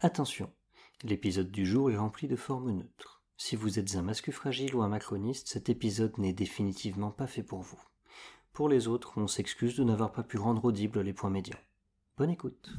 Attention, l'épisode du jour est rempli de formes neutres. Si vous êtes un masque fragile ou un macroniste, cet épisode n'est définitivement pas fait pour vous. Pour les autres, on s'excuse de n'avoir pas pu rendre audibles les points médians. Bonne écoute.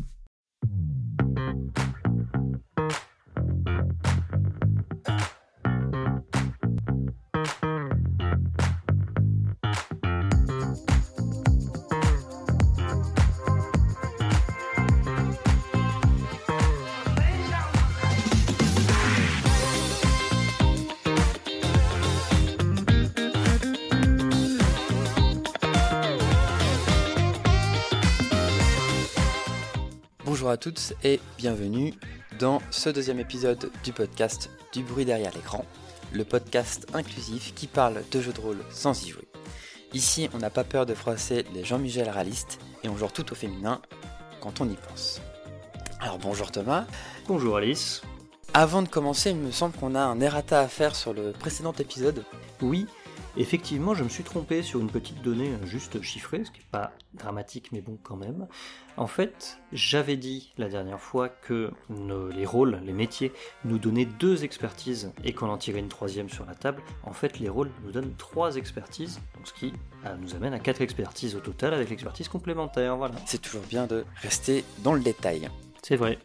Toutes et bienvenue dans ce deuxième épisode du podcast Du bruit derrière l'écran, le podcast inclusif qui parle de jeux de rôle sans y jouer. Ici, on n'a pas peur de froisser les Jean-Michel réalistes et on joue tout au féminin quand on y pense. Alors bonjour Thomas. Bonjour Alice. Avant de commencer, il me semble qu'on a un errata à faire sur le précédent épisode. Oui, effectivement, je me suis trompé sur une petite donnée juste chiffrée, ce qui n'est pas dramatique, mais bon quand même. En fait, j'avais dit la dernière fois que nos- les rôles, les métiers, nous donnaient deux expertises et qu'on en tirait une troisième sur la table. En fait, les rôles nous donnent trois expertises, donc ce qui euh, nous amène à quatre expertises au total avec l'expertise complémentaire. Voilà. C'est toujours bien de rester dans le détail. C'est vrai.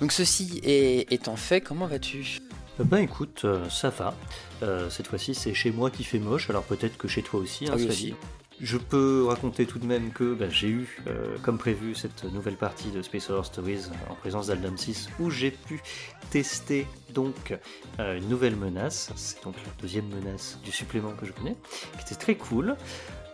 Donc ceci est- étant fait, comment vas-tu? Euh, Ben écoute, euh, ça va. Euh, cette fois-ci, c'est chez moi qui fait moche, alors peut-être que chez toi aussi, hein, oui, aussi. Je peux raconter tout de même que ben, j'ai eu, euh, comme prévu, cette nouvelle partie de Space Horror Stories en présence d'Aldam 6, où j'ai pu tester donc une nouvelle menace. C'est donc la deuxième menace du supplément que je connais, qui était très cool.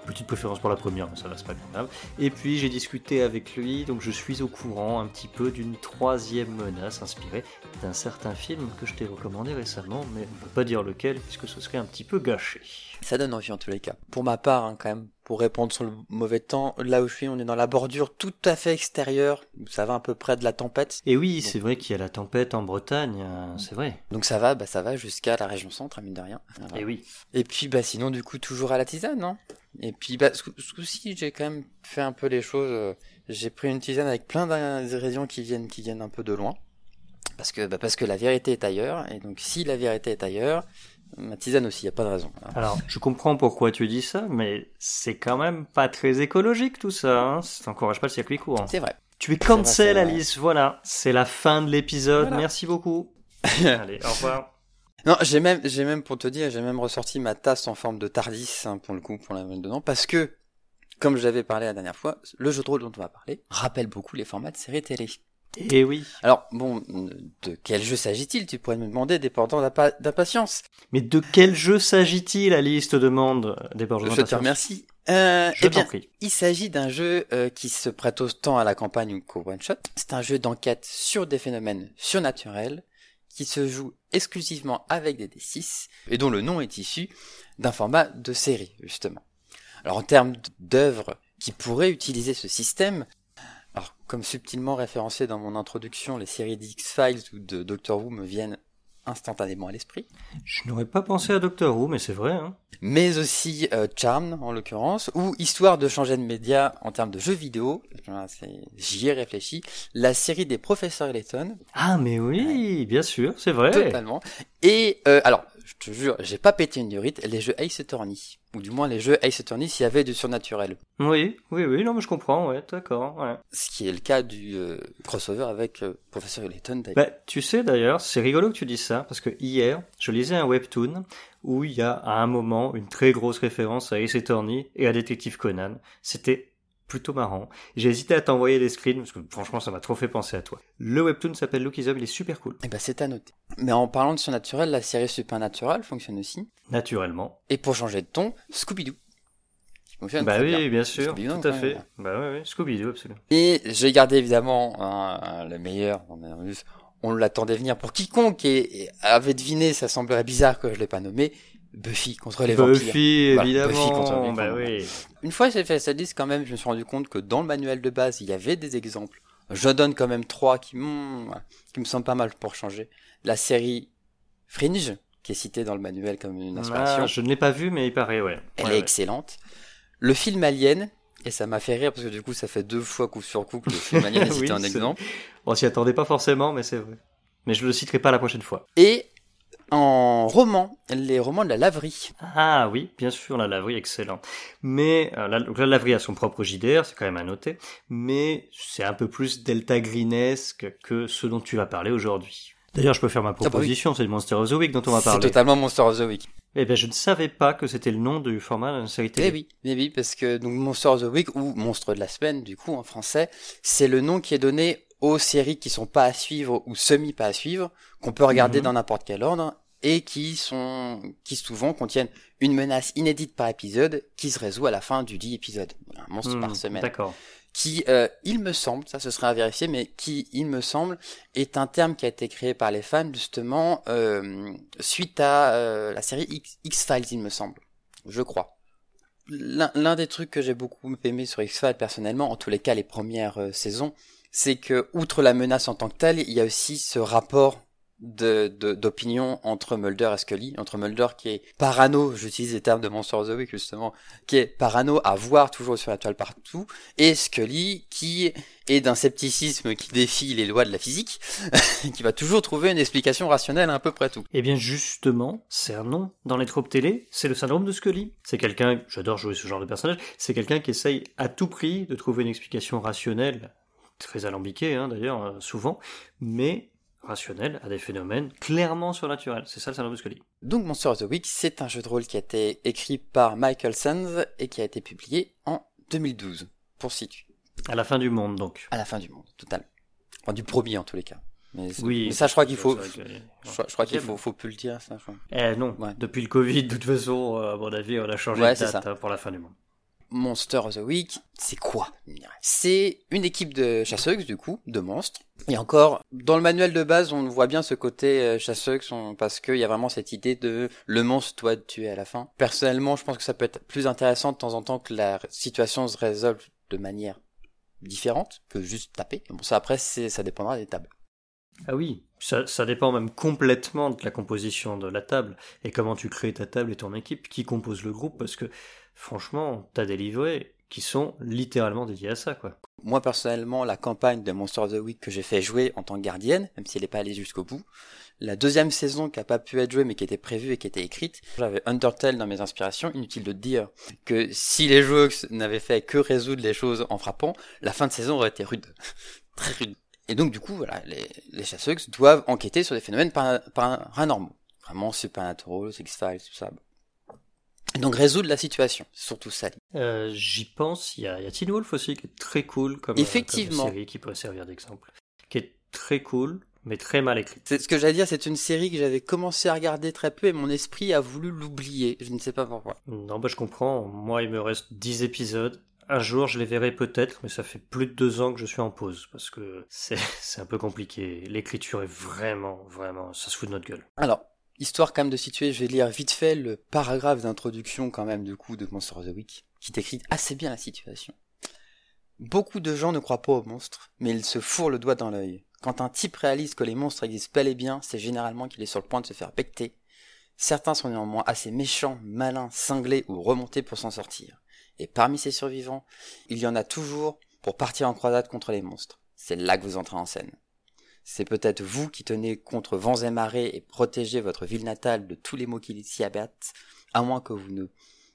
Petite préférence pour la première, mais ça va, c'est pas bien grave. Et puis j'ai discuté avec lui, donc je suis au courant un petit peu d'une troisième menace inspirée d'un certain film que je t'ai recommandé récemment, mais on ne peut pas dire lequel puisque ce serait un petit peu gâché. Ça donne envie en tous les cas. Pour ma part, hein, quand même, pour répondre sur le mauvais temps, là où je suis, on est dans la bordure tout à fait extérieure. Ça va à peu près de la tempête. Et oui, c'est vrai qu'il y a la tempête en Bretagne, euh, c'est vrai. Donc ça va, bah ça va jusqu'à la région centre, à mine de rien. Et oui. Et puis bah sinon du coup toujours à la tisane, non Et puis bah ce coup-ci j'ai quand même fait un peu les choses. euh, J'ai pris une tisane avec plein d'ingrédients qui viennent qui viennent un peu de loin. Parce que bah parce que la vérité est ailleurs. Et donc si la vérité est ailleurs, ma tisane aussi, y a pas de raison. Voilà. Alors, je comprends pourquoi tu dis ça, mais c'est quand même pas très écologique tout ça. Hein ça n'encourage pas le circuit court. C'est vrai. Tu es cancel, vrai. Alice. Voilà, c'est la fin de l'épisode. Voilà. Merci beaucoup. Allez, au revoir. Non, j'ai même, j'ai même pour te dire, j'ai même ressorti ma tasse en forme de Tardis hein, pour le coup, pour la mettre dedans, parce que, comme j'avais parlé la dernière fois, le jeu de rôle dont on va parler rappelle beaucoup les formats de séries télé. Et oui. Alors bon, de quel jeu s'agit-il? Tu pourrais me demander, dépendant d'impa- d'impatience. Mais de quel jeu s'agit-il, Alice te demande des Je te remercie. Euh, Je eh bien, prie. il s'agit d'un jeu euh, qui se prête autant à la campagne qu'au one-shot. C'est un jeu d'enquête sur des phénomènes surnaturels qui se joue exclusivement avec des D6 et dont le nom est issu d'un format de série, justement. Alors en termes d'œuvres qui pourraient utiliser ce système, alors comme subtilement référencé dans mon introduction, les séries d'X-Files ou de Doctor Who me viennent instantanément à l'esprit. Je n'aurais pas pensé à Doctor Who, mais c'est vrai. Hein. mais aussi euh, Charmed en l'occurrence, ou histoire de changer de média en termes de jeux vidéo, j'y ai réfléchi, la série des professeurs Layton, Ah, mais oui, bien sûr, c'est vrai. totalement, et euh, alors, je te jure, j'ai pas pété une durite, les jeux Ace Attorney, ou du moins les jeux Ace Attorney s'il y avait du surnaturel, Oui, oui, oui, non, mais je comprends, ouais, d'accord, ouais. ce qui est le cas du euh, crossover avec euh, professeur Layton d'ailleurs. Bah, tu sais d'ailleurs, c'est rigolo que tu dises ça, parce que hier, je lisais un webtoon où il y a à un moment une très grosse référence à Ace Attorney et à Détective Conan. C'était plutôt marrant. J'ai hésité à t'envoyer des screens, parce que franchement, ça m'a trop fait penser à toi. Le webtoon s'appelle Lookism, il est super cool. Et ben c'est à noter. Mais en parlant de surnaturel, la série Supernatural fonctionne aussi. Naturellement. Et pour changer de ton, Scooby-Doo. Bah oui, bien. bien sûr, tout à fait. même. Bah oui, oui, Scooby-Doo, absolument. Et j'ai gardé évidemment hein, le meilleur. On l'attendait venir pour quiconque et, et avait deviné, ça semblerait bizarre que je l'ai pas nommé, Buffy contre les vampires. Buffy, Voilà, évidemment. Buffy contre les bah oui. Une fois que j'ai fait cette liste quand même, je me suis rendu compte que dans le manuel de base, il y avait des exemples. Je donne quand même trois qui, qui me semblent pas mal pour changer. La série Fringe, qui est citée dans le manuel comme une inspiration. Ah, je ne l'ai pas vu, mais il paraît, ouais. Elle Ouais, est ouais. excellente. Le film Alien, Et ça m'a fait rire parce que du coup, ça fait deux fois coup sur coup que le Mania est cité en exemple. On s'y attendait pas forcément, mais c'est vrai. Mais je le citerai pas la prochaine fois. Et en roman, les romans de la laverie. Ah oui, bien sûr, la laverie, excellent. Mais euh, la, la, laverie a son propre JDR, c'est quand même à noter, mais c'est un peu plus Delta Greenesque que ce dont tu vas parler aujourd'hui. D'ailleurs, je peux faire ma proposition, ah bah oui. c'est le Monster of the Week dont on va parler. C'est totalement Monster of the Week. Eh ben, je ne savais pas que c'était le nom du format de la série télé. Eh oui, eh oui, parce que donc Monster of the Week ou Monstre de la semaine, du coup, en français, c'est le nom qui est donné aux séries qui sont pas à suivre ou semi pas à suivre, qu'on peut regarder mm -hmm. dans n'importe quel ordre, et qui sont, qui souvent contiennent une menace inédite par épisode qui se résout à la fin du dit épisode. Un monstre mmh, par semaine. D'accord. Qui, euh, il me semble, ça ce serait à vérifier, mais qui, il me semble, est un terme qui a été créé par les fans justement euh, suite à euh, la série X-Files, il me semble. Je crois. L'un des trucs que j'ai beaucoup aimé sur X-Files personnellement, en tous les cas les premières euh, saisons, c'est que, outre la menace en tant que telle, il y a aussi ce rapport d'opinion de, entre Mulder et Scully, entre Mulder qui est parano, j'utilise les termes de Monster of the Week justement, qui est parano à voir toujours sur la toile partout, et Scully qui est d'un scepticisme qui défie les lois de la physique, qui va toujours trouver une explication rationnelle à, peu près tout. Et eh bien justement, c'est un nom dans les tropes télé, c'est le syndrome de Scully. C'est quelqu'un, j'adore jouer ce genre de personnage, c'est quelqu'un qui essaye à tout prix de trouver une explication rationnelle, très alambiquée hein, d'ailleurs, souvent, mais rationnel à des phénomènes clairement surnaturels. C'est ça le syndrome de Scully. Donc Monster of the Week, c'est un jeu de rôle qui a été écrit par Michael Sands et qui a été publié en 2012, pour situer. À la fin du monde, donc. À la fin du monde, total. Enfin, du premier en tous les cas. Mais, oui, mais ça, je crois qu'il faut. Je, je, crois qu'il faut, faut plus le dire, ça. Eh non. Ouais. Depuis le Covid, de toute façon, à mon avis, on a changé ouais, de date hein, pour la fin du monde. Monster of the Week, c'est quoi C'est une équipe de chasseuses, du coup, de monstres. Et encore, dans le manuel de base, on voit bien ce côté euh, chasseuse, parce qu'il y a vraiment cette idée de le monstre doit tuer à la fin. Personnellement, je pense que ça peut être plus intéressant de temps en temps que la situation se résolve de manière différente que juste taper. Bon, ça après, ça dépendra des tables. Ah oui, ça, ça, dépend même complètement de la composition de la table et comment tu crées ta table et ton équipe, qui compose le groupe, parce que franchement, t'as des livrets qui sont littéralement dédiés à ça, quoi. Moi, personnellement, la campagne de Monster of the Week que j'ai fait jouer en tant que gardienne, même si elle n'est pas allée jusqu'au bout, la deuxième saison qui a pas pu être jouée mais qui était prévue et qui était écrite, j'avais Undertale dans mes inspirations, inutile de dire que si les joueurs n'avaient fait que résoudre les choses en frappant, la fin de saison aurait été rude. Très rude. Et donc, du coup, voilà, les, les chasseurs doivent enquêter sur des phénomènes paranormaux. Vraiment supernatural, X-Files, tout ça. Donc résoudre la situation, surtout ça. Euh, J'y pense, il y a, y a Teen Wolf aussi qui est très cool comme, Effectivement. comme série qui pourrait servir d'exemple. Qui est très cool, mais très mal écrite. C'est ce que j'allais dire, c'est une série que j'avais commencé à regarder très peu et mon esprit a voulu l'oublier. Je ne sais pas pourquoi. Non, bah je comprends. Moi, il me reste 10 épisodes. Un jour, je les verrai peut-être, mais ça fait plus de deux ans que je suis en pause parce que c'est un peu compliqué. L'écriture est vraiment, vraiment, ça se fout de notre gueule. Alors, histoire quand même de situer, je vais lire vite fait le paragraphe d'introduction quand même du coup de Monster of the Week, qui décrit assez bien la situation. Beaucoup de gens ne croient pas aux monstres, mais ils se fourrent le doigt dans l'œil. Quand un type réalise que les monstres existent bel et bien, c'est généralement qu'il est sur le point de se faire becter. Certains sont néanmoins assez méchants, malins, cinglés ou remontés pour s'en sortir. Et parmi ces survivants, il y en a toujours pour partir en croisade contre les monstres. C'est là que vous entrez en scène. C'est peut-être vous qui tenez contre vents et marées et protégez votre ville natale de tous les maux qui s'y abattent, à moins que vous ne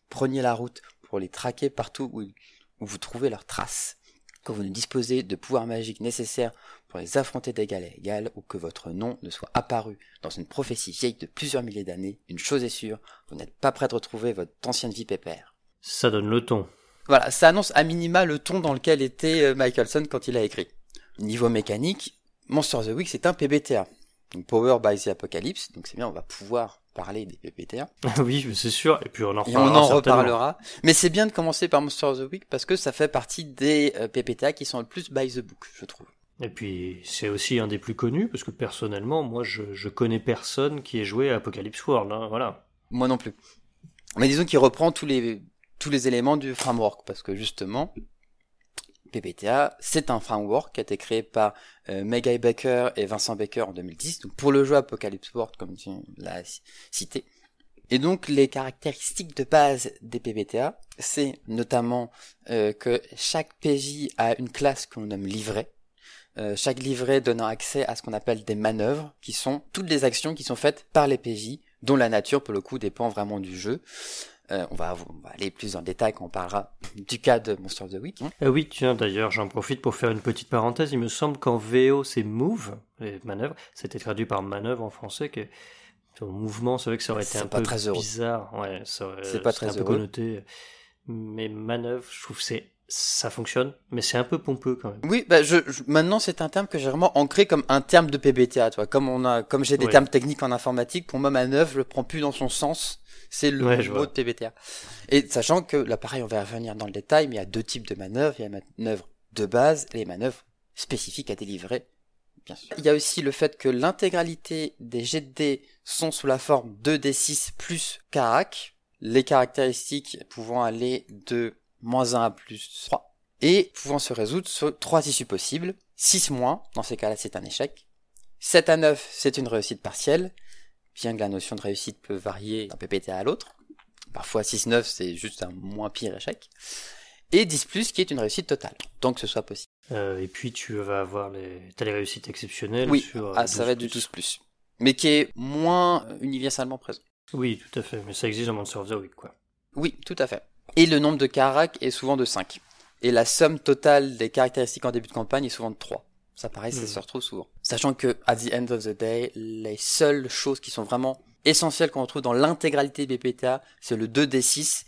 preniez la route pour les traquer partout où, où vous trouvez leurs traces, que vous ne disposez de pouvoirs magiques nécessaires pour les affronter d'égal à égal, ou que votre nom ne soit apparu dans une prophétie vieille de plusieurs milliers d'années, une chose est sûre, vous n'êtes pas prêt de retrouver votre ancienne vie pépère. Ça donne le ton. Voilà, ça annonce à minima le ton dans lequel était euh, Michelson quand il a écrit. Niveau mécanique, Monster of the Week, c'est un PBTA. Donc Power by the Apocalypse, donc c'est bien, on va pouvoir parler des PBTA. oui, c'est sûr, et puis on en reparlera. Et on en reparlera. Mais c'est bien de commencer par Monster of the Week parce que ça fait partie des euh, PBTA qui sont le plus by the book, je trouve. Et puis c'est aussi un des plus connus parce que personnellement, moi, je, je connais personne qui ait joué à Apocalypse World, hein, voilà. Moi non plus. Mais disons qu'il reprend tous les tous les éléments du framework parce que justement, PBTA, c'est un framework qui a été créé par euh, Megai Baker et Vincent Baker en 2010, donc pour le jeu Apocalypse World, comme tu l'as cité. Et donc les caractéristiques de base des PBTA, c'est notamment euh, que chaque PJ a une classe qu'on nomme livret. Euh, chaque livret donnant accès à ce qu'on appelle des manœuvres, qui sont toutes les actions qui sont faites par les PJ, dont la nature pour le coup dépend vraiment du jeu. Euh, on, va, aller plus en détail quand on parlera du cas de Monster of the Week. Euh, oui, tiens, d'ailleurs, j'en profite pour faire une petite parenthèse. Il me semble qu'en VO, c'est Move, les manœuvres. C'était traduit par manœuvre en français, que au mouvement, c'est vrai que ça aurait été un peu très bizarre. Ouais, c'est pas très un peu connoté. Mais manœuvre, je trouve que c'est ça fonctionne, mais c'est un peu pompeux quand même. Oui, bah je, maintenant c'est un terme que j'ai vraiment ancré comme un terme de PBTA, toi. Comme on a, comme j'ai des termes techniques en informatique, pour moi manœuvre, je le prends plus dans son sens. C'est le mot de PBTA. Et sachant que là, pareil, on va revenir dans le détail, mais il y a deux types de manœuvres. Il y a les manœuvres de base et les manœuvres spécifiques à délivrer. Bien sûr. Il y a aussi le fait que l'intégralité des jets de dés sont sous la forme de D6 plus Carac, les caractéristiques pouvant aller de moins 1 à plus 3, et pouvant se résoudre sur trois issues possibles. 6 moins, dans ces cas-là c'est un échec. 7 à 9, c'est une réussite partielle, bien que la notion de réussite peut varier d'un PPTA à l'autre. Parfois 6-9 c'est juste un moins pire échec. Et 10 plus qui est une réussite totale, tant que ce soit possible. Euh, et puis tu vas avoir les, as les réussites exceptionnelles oui. sur. Ah, ça va être du 12 plus. Mais qui est moins universellement présent. Oui, tout à fait. Mais ça existe dans Monster of the Week, quoi. Oui, tout à fait. Et le nombre de caracs est souvent de 5. Et la somme totale des caractéristiques en début de campagne est souvent de 3. Ça paraît, ça hmm. se retrouve souvent. Sachant que, at the end of the day, les seules choses qui sont vraiment essentielles qu'on retrouve dans l'intégralité des BPTA, c'est le 2D6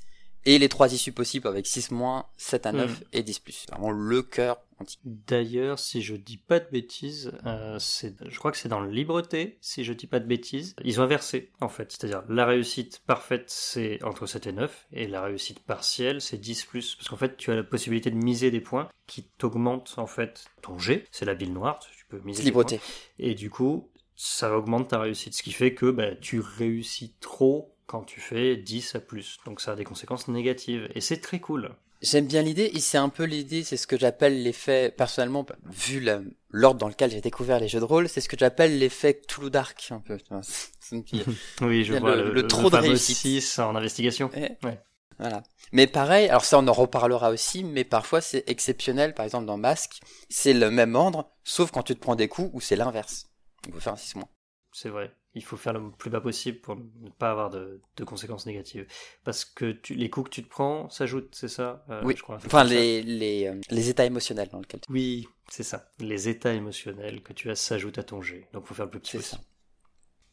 et les trois issues possibles avec 6 moins, 7 à 9 hmm. et 10 plus. Vraiment le cœur D'ailleurs, si je dis pas de bêtises, euh, je crois que c'est dans le libreté, si je dis pas de bêtises, ils ont inversé en fait. C'est-à-dire la réussite parfaite c'est entre 7 et 9 et la réussite partielle c'est 10 plus. Parce qu'en fait tu as la possibilité de miser des points qui t'augmentent en fait ton G, c'est la bille noire, tu peux miser libreté. Et du coup ça augmente ta réussite, ce qui fait que bah, tu réussis trop quand tu fais 10 à plus. Donc ça a des conséquences négatives et c'est très cool. J'aime bien l'idée, et c'est un peu l'idée, c'est ce que j'appelle l'effet, personnellement, vu l'ordre dans lequel j'ai découvert les jeux de rôle, c'est ce que j'appelle l'effet Toulouse Dark, un peu. oui, je vois le, trop de réussite. en investigation. Ouais. Voilà. Mais pareil, alors ça on en reparlera aussi, mais parfois c'est exceptionnel, par exemple dans Masque, c'est le même ordre, sauf quand tu te prends des coups où c'est l'inverse. On peut faire un 6 moins. C'est vrai il faut faire le plus bas possible pour ne pas avoir de, conséquences négatives. Parce que tu, les coups que tu te prends s'ajoutent, c'est ça euh, Oui, enfin les, les, euh, les, états émotionnels dans lequel tu... Oui, c'est ça. Les états émotionnels que tu as s'ajoutent à ton jet. Donc il faut faire le plus petit possible. Ça.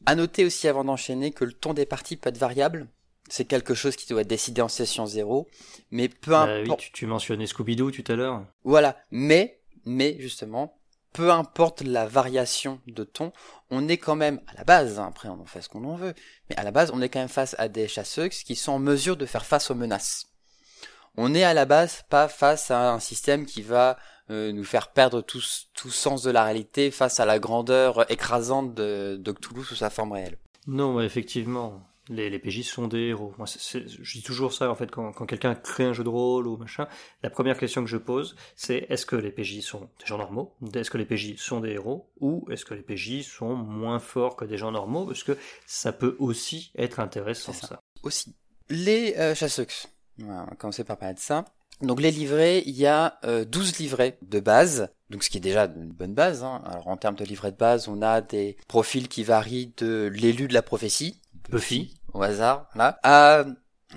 À noter aussi avant d'enchaîner que le ton des parties peut être variable. C'est quelque chose qui doit être décidé en session 0. Mais peu bah importe... oui, tu, tu mentionnais Scooby-Doo tout à l'heure. Voilà, mais, mais justement, peu importe la variation de ton, on est quand même à la base, hein, après on en fait ce qu'on en veut, mais à la base on est quand même face à des chasseurs qui sont en mesure de faire face aux menaces. On est à la base pas face à un système qui va euh, nous faire perdre tout, sens de la réalité face à la grandeur écrasante de, de sous sa forme réelle. Non, effectivement les, les PJ sont des héros. Moi, je dis toujours ça en fait quand, quand quelqu'un crée un jeu de rôle ou machin. La première question que je pose, c'est est-ce que les PJ sont des gens normaux? Est-ce que les PJ sont des héros? Ou est-ce que les PJ sont moins forts que des gens normaux? Parce que ça peut aussi être intéressant ça. Aussi. Les euh, on va commencer par parler de ça. Donc les livrets, il y a euh, 12 livrets de base, donc ce qui est déjà une bonne base. Hein. Alors en termes de livrets de base, on a des profils qui varient de l'élu de la prophétie, Buffy, au hasard, là, à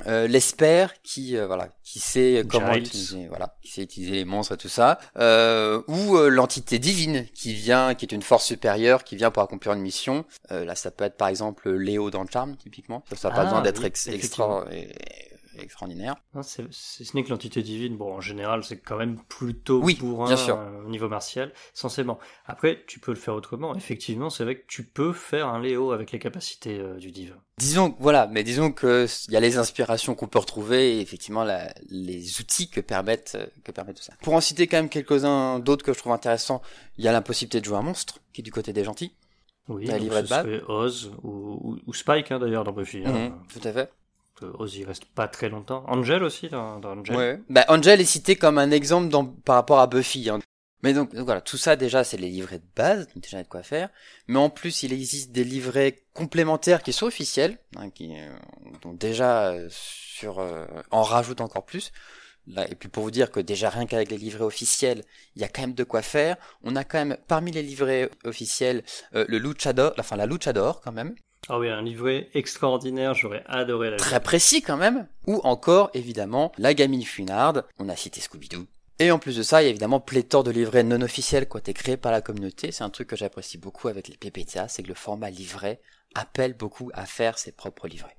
euh, l'espère qui euh, voilà qui sait comment utiliser voilà qui sait utiliser les monstres et tout ça. Euh, ou euh, l'entité divine qui vient qui est une force supérieure qui vient pour accomplir une mission. Là ça peut être par exemple Léo dans le charme typiquement. Ça n'a pas ah besoin d'être extra extraordinaire. Ce n'est que l'entité divine. Bon, en général, c'est quand même plutôt oui, bien sûr. Euh, au niveau martial, censément. Après, tu peux le faire autrement. Effectivement, c'est vrai que tu peux faire un Léo avec les capacités euh, du divin. Disons, voilà, mais disons que il y a les inspirations qu'on peut retrouver et effectivement la, les outils que permettent euh, que permettent tout ça. Pour en citer quand même quelques-uns d'autres que je trouve intéressants, il y a l'impossibilité de jouer un monstre qui est du côté des gentils. Oui, la ce serait Oz ou, ou, Spike hein, d'ailleurs dans Buffy. Hein. Mhm, tout à fait. Ozzy reste pas très longtemps. Angel aussi dans, dans Angel. Ouais. Bah, Angel est cité comme un exemple dans, par rapport à Buffy. Hein. Mais donc, donc voilà, tout ça déjà c'est les livrets de base, déjà de quoi faire. Mais en plus il existe des livrets complémentaires qui sont officiels, hein, qui euh, donc déjà euh, sur euh, en rajoute encore plus. Là, et puis pour vous dire que déjà rien qu'avec les livrets officiels, il y a quand même de quoi faire. On a quand même parmi les livrets officiels euh, le luchador, enfin la luchador quand même, Ah oui, un livret extraordinaire, j'aurais adoré la très précis quand même. Ou encore évidemment la gamine funarde, on a cité Scooby-Doo. Et en plus de ça, il y a évidemment pléthore de livrets non officiels qui ont été créés par la communauté. C'est un truc que j'apprécie beaucoup avec les PPTA, c'est que le format livret appelle beaucoup à faire ses propres livrets.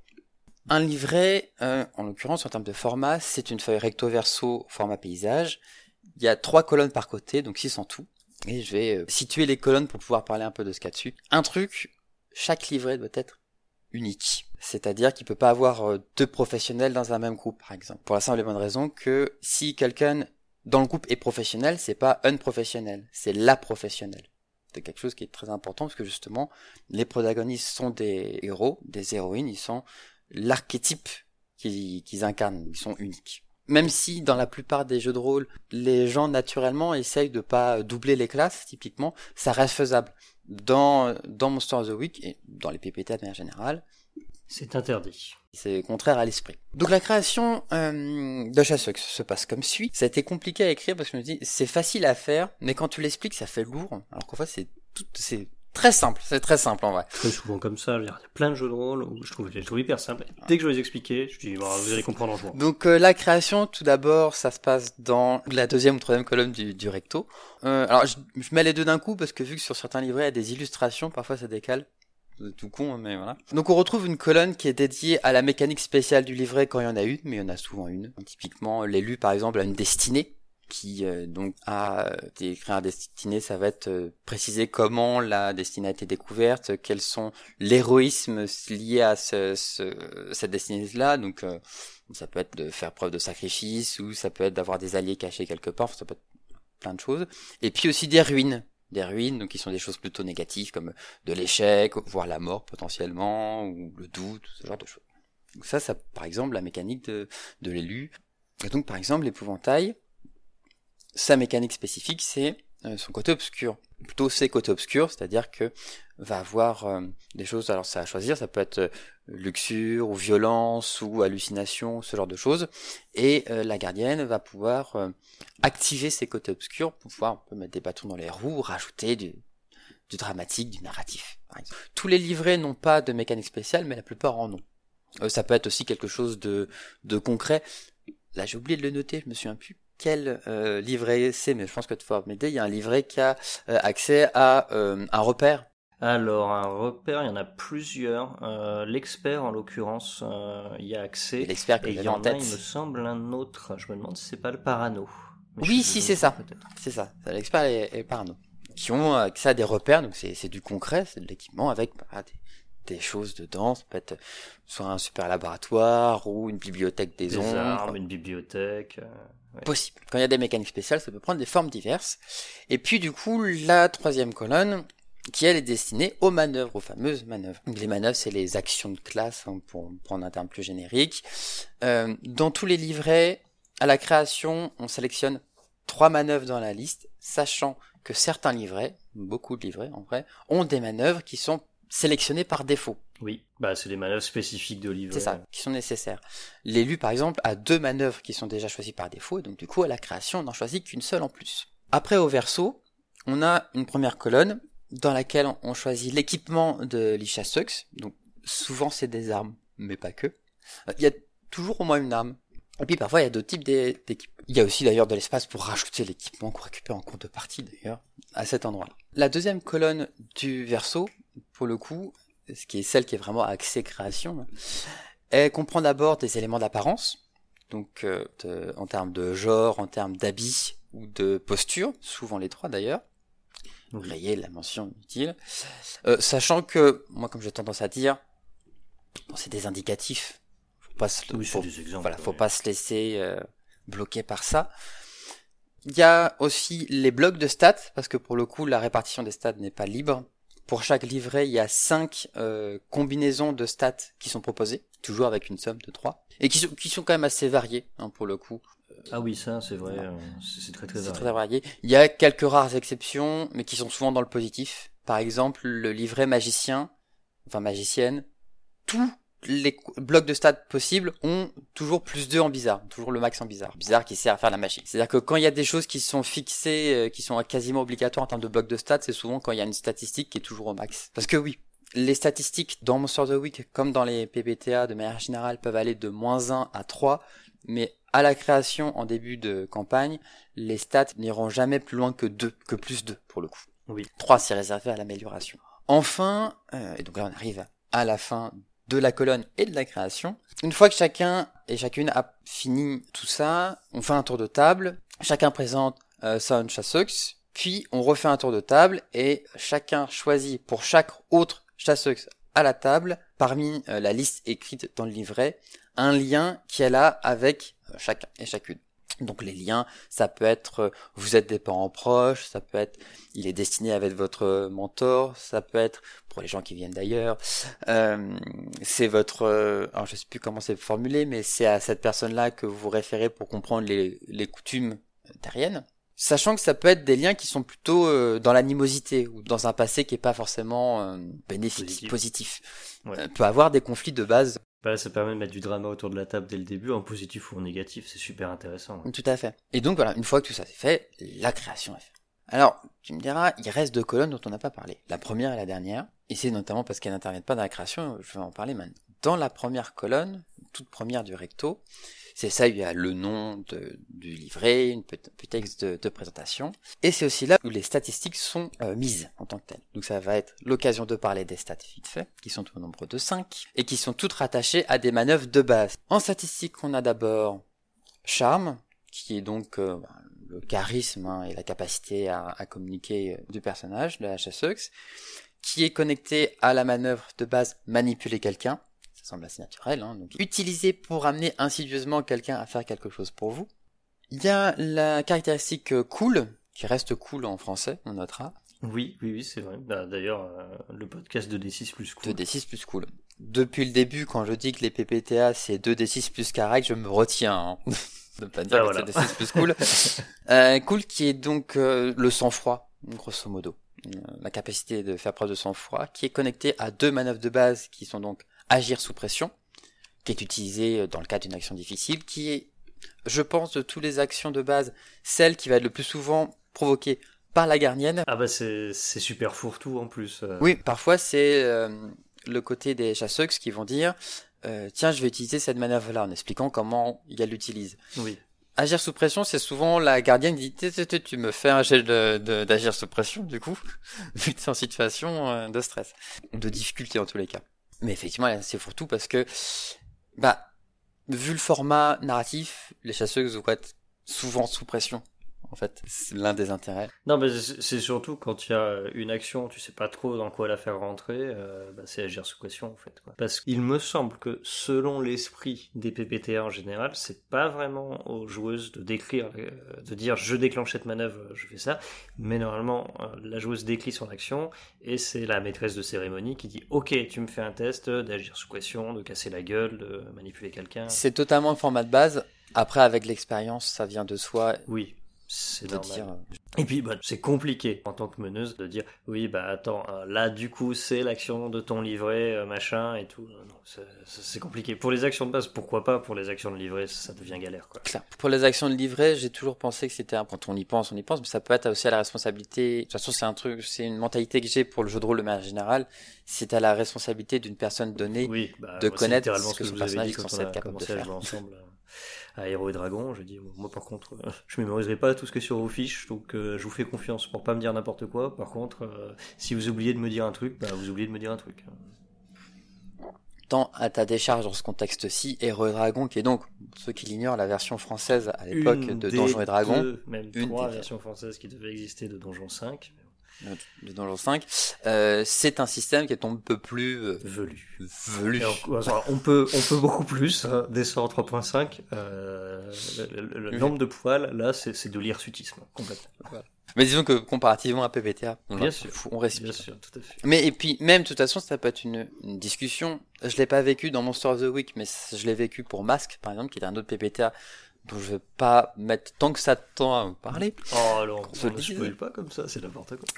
Un livret, euh, en l'occurrence en termes de format, c'est une feuille recto verso format paysage. Il y a trois colonnes par côté, donc six en tout. Et je vais euh, situer les colonnes pour pouvoir parler un peu de ce qu'il y a dessus. Un truc, chaque livret doit être unique. C'est-à-dire qu'il peut pas avoir euh, deux professionnels dans un même groupe, par exemple. Pour la simple et bonne raison que si quelqu'un dans le groupe est professionnel, c'est pas un professionnel, c'est la professionnelle. C'est quelque chose qui est très important parce que justement, les protagonistes sont des héros, des héroïnes, ils sont l'archétype qu'ils qu'ils incarnent, ils sont uniques. Même si dans la plupart des jeux de rôle, les gens naturellement essayent de pas doubler les classes, typiquement, ça reste faisable. Dans, dans Monster of the Week et dans les PPT de manière générale, C'est interdit. c'est contraire à l'esprit. Donc la création euh, de Chasseux se passe comme suit. Ça a été compliqué à écrire parce que je me dis c'est facile à faire, mais quand tu l'expliques ça fait lourd. Alors qu'en fait c'est tout, c'est très simple. C'est très simple en vrai. Très souvent comme ça, il y a plein de jeux de rôle où je trouve, je les trouve hyper simples. Dès que je vais les expliquer, je dis, bon, vous allez comprendre en jouant. Donc euh, la création, tout d'abord, ça se passe dans la deuxième ou troisième colonne du, du recto. Euh, alors je, je mets les deux d'un coup parce que vu que sur certains livrets il y a des illustrations, parfois ça décale. C'est tout con, hein, mais voilà. Donc on retrouve une colonne qui est dédiée à la mécanique spéciale du livret quand il y en a une, mais il y en a souvent une. Typiquement, l'élu par exemple a une destinée qui euh, donc a été écrit un destinée, ça va être euh, préciser comment la destinée a été découverte, quels sont l'héroïsme lié à ce, ce- cette destinée-là. Donc euh, ça peut être de faire preuve de sacrifice ou ça peut être d'avoir des alliés cachés quelque part. Ça peut être plein de choses. Et puis aussi des ruines, des ruines donc qui sont des choses plutôt négatives comme de l'échec, voire la mort potentiellement ou le doute, ce genre de choses. Donc ça, ça par exemple la mécanique de, de l'élu. Et donc par exemple l'épouvantail, sa mécanique spécifique, c'est euh, son côté obscur. Plutôt ses côtés obscurs, c'est-à-dire que va avoir euh, des choses, alors ça à choisir, ça peut être euh, luxure ou violence ou hallucination, ce genre de choses. Et la gardienne va pouvoir activer ses côtés obscurs pour pouvoir on peut mettre des bâtons dans les roues, rajouter du, dramatique, du narratif. Tous les livrets n'ont pas de mécanique spéciale, mais la plupart en ont. Ça peut être aussi quelque chose de, concret. Là, j'ai oublié de le noter, je me souviens plus quel euh, livret c'est, mais je pense que tu vas m'aider. Il y a un livret qui a euh, accès à euh, un repère. Alors, un repère, il y en a plusieurs. L'expert, en l'occurrence, euh, y a accès. L'expert que Et il y en en a, tête. il me semble, un autre. Je me demande si c'est pas le parano. Mais Oui, si, c'est ça. C'est ça, l'expert et, et parano. Qui ont accès à des repères, donc c'est c'est du concret, c'est de l'équipement avec bah, des, des choses dedans. Ça peut être soit un super laboratoire ou une bibliothèque des, Des ombres. armes, une bibliothèque. euh, possible. Quand il y a des mécaniques spéciales, ça peut prendre des formes diverses. Et puis du coup, la troisième colonne, qui elle est destinée aux manœuvres, aux fameuses manœuvres. Les manœuvres, c'est les actions de classe, hein, pour prendre un terme plus générique. Euh, dans tous les livrets, à la création, on sélectionne trois manœuvres dans la liste, sachant que certains livrets, beaucoup de livrets en vrai, ont des manœuvres qui sont sélectionnées par défaut. Oui, bah c'est des manœuvres spécifiques de livret. C'est ça, qui sont nécessaires. L'élu, par exemple, a deux manœuvres qui sont déjà choisies par défaut, et donc du coup, à la création, on n'en choisit qu'une seule en plus. Après, au verso, on a une première colonne dans laquelle on choisit l'équipement de Lisha Sux. Donc, souvent, c'est des armes, mais pas que. Euh, Il y a toujours au moins une arme. Et puis, parfois, il y a d'autres types d'é- d'équipements. Il y a aussi, d'ailleurs, de l'espace pour rajouter l'équipement qu'on récupère en contrepartie, d'ailleurs, à cet endroit-là. La deuxième colonne du verso, pour le coup, ce qui est celle qui est vraiment axée création, elle comprend d'abord des éléments d'apparence, donc euh, de- en termes de genre, en termes d'habit ou de posture, souvent les trois d'ailleurs. Oui. Rayez la mention utile. Euh, sachant que, moi comme j'ai tendance à dire, bon, c'est des indicatifs. Pas se, Oui, faut- des exemples. voilà, faut oui. pas se laisser euh, bloquer par ça. Il y a aussi les blocs de stats, parce que pour le coup, la répartition des stats n'est pas libre. Pour chaque livret, il y a 5 euh, combinaisons de stats qui sont proposées, toujours avec une somme de 3, et qui sont, qui sont quand même assez variées, hein, pour le coup. Ah oui, ça, c'est vrai, euh, c'est très très varié. très varié. Il y a quelques rares exceptions, mais qui sont souvent dans le positif. Par exemple, le livret magicien, enfin magicienne, tous les blocs de stats possibles ont toujours plus 2 en bizarre, toujours le max en bizarre. Bizarre qui sert à faire la magie. C'est-à-dire que quand il y a des choses qui sont fixées, euh, qui sont quasiment obligatoires en termes de blocs de stats, c'est souvent quand il y a une statistique qui est toujours au max. Parce que oui, les statistiques dans Monster of the Week, comme dans les PBTA de manière générale, peuvent aller de moins 1 à 3, mais à la création en début de campagne, les stats n'iront jamais plus loin que 2, que plus 2 pour le coup. Oui. 3 c'est réservé à l'amélioration. Enfin, euh, et donc là on arrive à la fin de la colonne et de la création. Une fois que chacun et chacune a fini tout ça, on fait un tour de table, chacun présente euh, son chasseux, puis on refait un tour de table et chacun choisit pour chaque autre chasseux à la table, parmi euh, la liste écrite dans le livret, un lien qu'elle a avec euh, chacun et chacune. Donc les liens, ça peut être euh, vous êtes des parents proches, ça peut être il est destiné avec votre mentor, ça peut être pour les gens qui viennent d'ailleurs, euh, c'est votre, euh, alors je sais plus comment c'est formulé, mais c'est à cette personne-là que vous vous référez pour comprendre les, les coutumes terriennes. Sachant que ça peut être des liens qui sont plutôt euh, dans l'animosité ou dans un passé qui est pas forcément euh, bénéfique, Positif. positif. Ouais. Euh, peut avoir des conflits de base Bah, ça permet de mettre du drama autour de la table dès le début, en positif ou en négatif, c'est super intéressant. Tout à fait. Et donc voilà, une fois que tout ça c'est fait, la création est faite. Alors, tu me diras, il reste deux colonnes dont on n'a pas parlé. La première et la dernière. Et c'est notamment parce qu'elles n'interviennent pas dans la création, je vais en parler maintenant. Dans la première colonne, toute première du recto, c'est ça, il y a le nom du livret, une petit texte de, présentation. Et c'est aussi là où les statistiques sont euh, mises en tant que telles. Donc ça va être l'occasion de parler des stats vite qui sont au nombre de 5, et qui sont toutes rattachées à des manœuvres de base. En statistiques, on a d'abord charme, qui est donc euh, bah, le charisme hein, et la capacité à, communiquer euh, du personnage, de la qui est connecté à la manœuvre de base manipuler quelqu'un. Semble assez naturel. Hein, donc, utilisé pour amener insidieusement quelqu'un à faire quelque chose pour vous. Il y a la caractéristique euh, cool, qui reste cool en français, on notera, Oui, oui, oui, c'est vrai. Bah, D'ailleurs, euh, le podcast de D6 plus cool. 2d6 plus cool. Depuis le début, quand je dis que les PPTA c'est 2d6 plus carré, je me retiens hein, de pas dire Ah, que voilà. c'est 2d6 plus cool. Euh, cool qui est donc euh, le sang-froid, grosso modo. La capacité de faire preuve de sang-froid, qui est connecté à deux manœuvres de base qui sont donc agir sous pression, qui est utilisée dans le cadre d'une action difficile, qui est, je pense, de toutes les actions de base, celle qui va être le plus souvent provoquée par la gardienne, Ah bah c'est super fourre-tout en plus. euh. oui, parfois c'est euh, le côté des chasseurs qui vont dire euh, tiens, je vais utiliser cette manœuvre-là en expliquant comment elle l'utilise. Oui. Agir sous pression, c'est souvent la gardienne qui dit tu me fais un de- d'agir sous pression, du coup, vu que en situation euh, de stress, de difficulté en tous les cas. Mais effectivement, c'est pour tout parce que, bah, vu le format narratif, les chasseuses vont être souvent sous pression. En fait, c'est l'un des intérêts. Non, mais c'est surtout quand il y a une action, tu sais pas trop dans quoi la faire rentrer, euh, bah, c'est agir sous pression en fait. Quoi. Parce qu'il me semble que selon l'esprit des PPTA en général, c'est pas vraiment aux joueuses de décrire, euh, de dire je déclenche cette manœuvre, je fais ça, mais normalement euh, la joueuse décrit son action et c'est la maîtresse de cérémonie qui dit ok, tu me fais un test d'agir sous pression, de casser la gueule, de manipuler quelqu'un. C'est totalement le format de base. Après, avec l'expérience, ça vient de soi Oui. C'est normal. euh, Et puis, bah, c'est compliqué en tant que meneuse de dire oui, bah attends, euh, là du coup c'est l'action de ton livret, euh, machin et tout. Non, c'est- compliqué. Pour les actions de base, pourquoi pas? Pour les actions de livret, ça devient galère quoi. clair. Pour les actions de livret, j'ai toujours pensé que c'était un... quand on y pense, on y pense, mais ça peut être aussi à la responsabilité. De toute façon, c'est un truc, c'est une mentalité que j'ai pour le jeu de rôle de manière générale. C'est à la responsabilité d'une personne donnée. Oui, bah, de connaître ce que ce son que avez personnage est censé être capable de faire. ensemble à Héros et Dragons. Je dis moi par contre, euh, je mémoriserai pas tout ce qui est sur vos fiches, donc euh, je vous fais confiance pour pas me dire n'importe quoi. Par contre, euh, si vous oubliez de me dire un truc, bah vous oubliez de me dire un truc. Tant à ta décharge dans ce contexte-ci, Héros et Dragons, qui est donc, pour ceux qui l'ignorent, la version française à l'époque de Donjons et Dragons. deux, même Une trois des- versions françaises qui devaient exister de Donjon 5. mais bon. De Donjon 5, euh, c'est un système qui est un peu plus euh, Velu. velu. On, alors, on peut, on peut beaucoup plus. Hein, des sorts 3.5, euh, le, le- le Oui. nombre de poils, là, c'est c'est de l'hirsutisme, complètement. Mais disons que comparativement à PBTA, on, Bien sûr. on respire. Bien sûr, tout à fait. Mais et puis même de toute façon ça peut être une, une discussion. Je l'ai pas vécu dans Monster of the Week, mais je l'ai vécu pour Mask par exemple, qui est un autre PPTA dont je vais pas mettre tant que ça de temps à vous parler. Oh, alors, se on le ne pas comme ça, c'est n'importe quoi.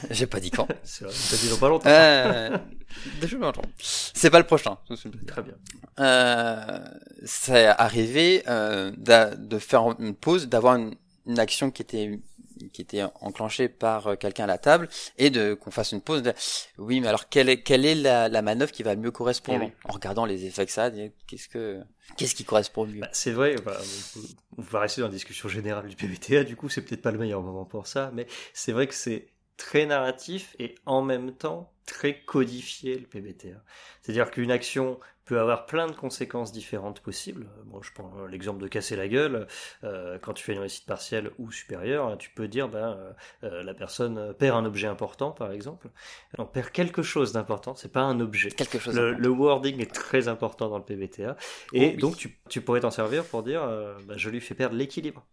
J'ai pas dit quand. C'est vrai, t'as dit dans pas longtemps. euh, déjà longtemps. C'est pas le prochain. Très bien. Euh, c'est arrivé euh, de faire une pause, d'avoir une, une action qui était qui était enclenchée par euh, quelqu'un à la table et de qu'on fasse une pause. De, oui, mais alors quelle est quelle est la, la manœuvre qui va le mieux correspondre Eh oui. En regardant les effets que ça qu'est-ce que qu'est-ce qui correspond le mieux? Bah, c'est vrai, on va rester dans la discussion générale du PBTA, du coup, c'est peut-être pas le meilleur moment pour ça, mais c'est vrai que c'est très narratif et en même temps très codifié le PBTA. C'est-à-dire qu'une action peut avoir plein de conséquences différentes possibles. Bon, je prends l'exemple de casser la gueule. Euh, quand tu fais une réussite partielle ou supérieure, tu peux dire ben, euh, euh, la personne perd un objet important, par exemple. On perd quelque chose d'important, c'est pas un objet. Quelque chose. Le, wording est très important dans le PBTA. Et Oh oui. donc, tu, tu pourrais t'en servir pour dire euh, bah, je lui fais perdre l'équilibre.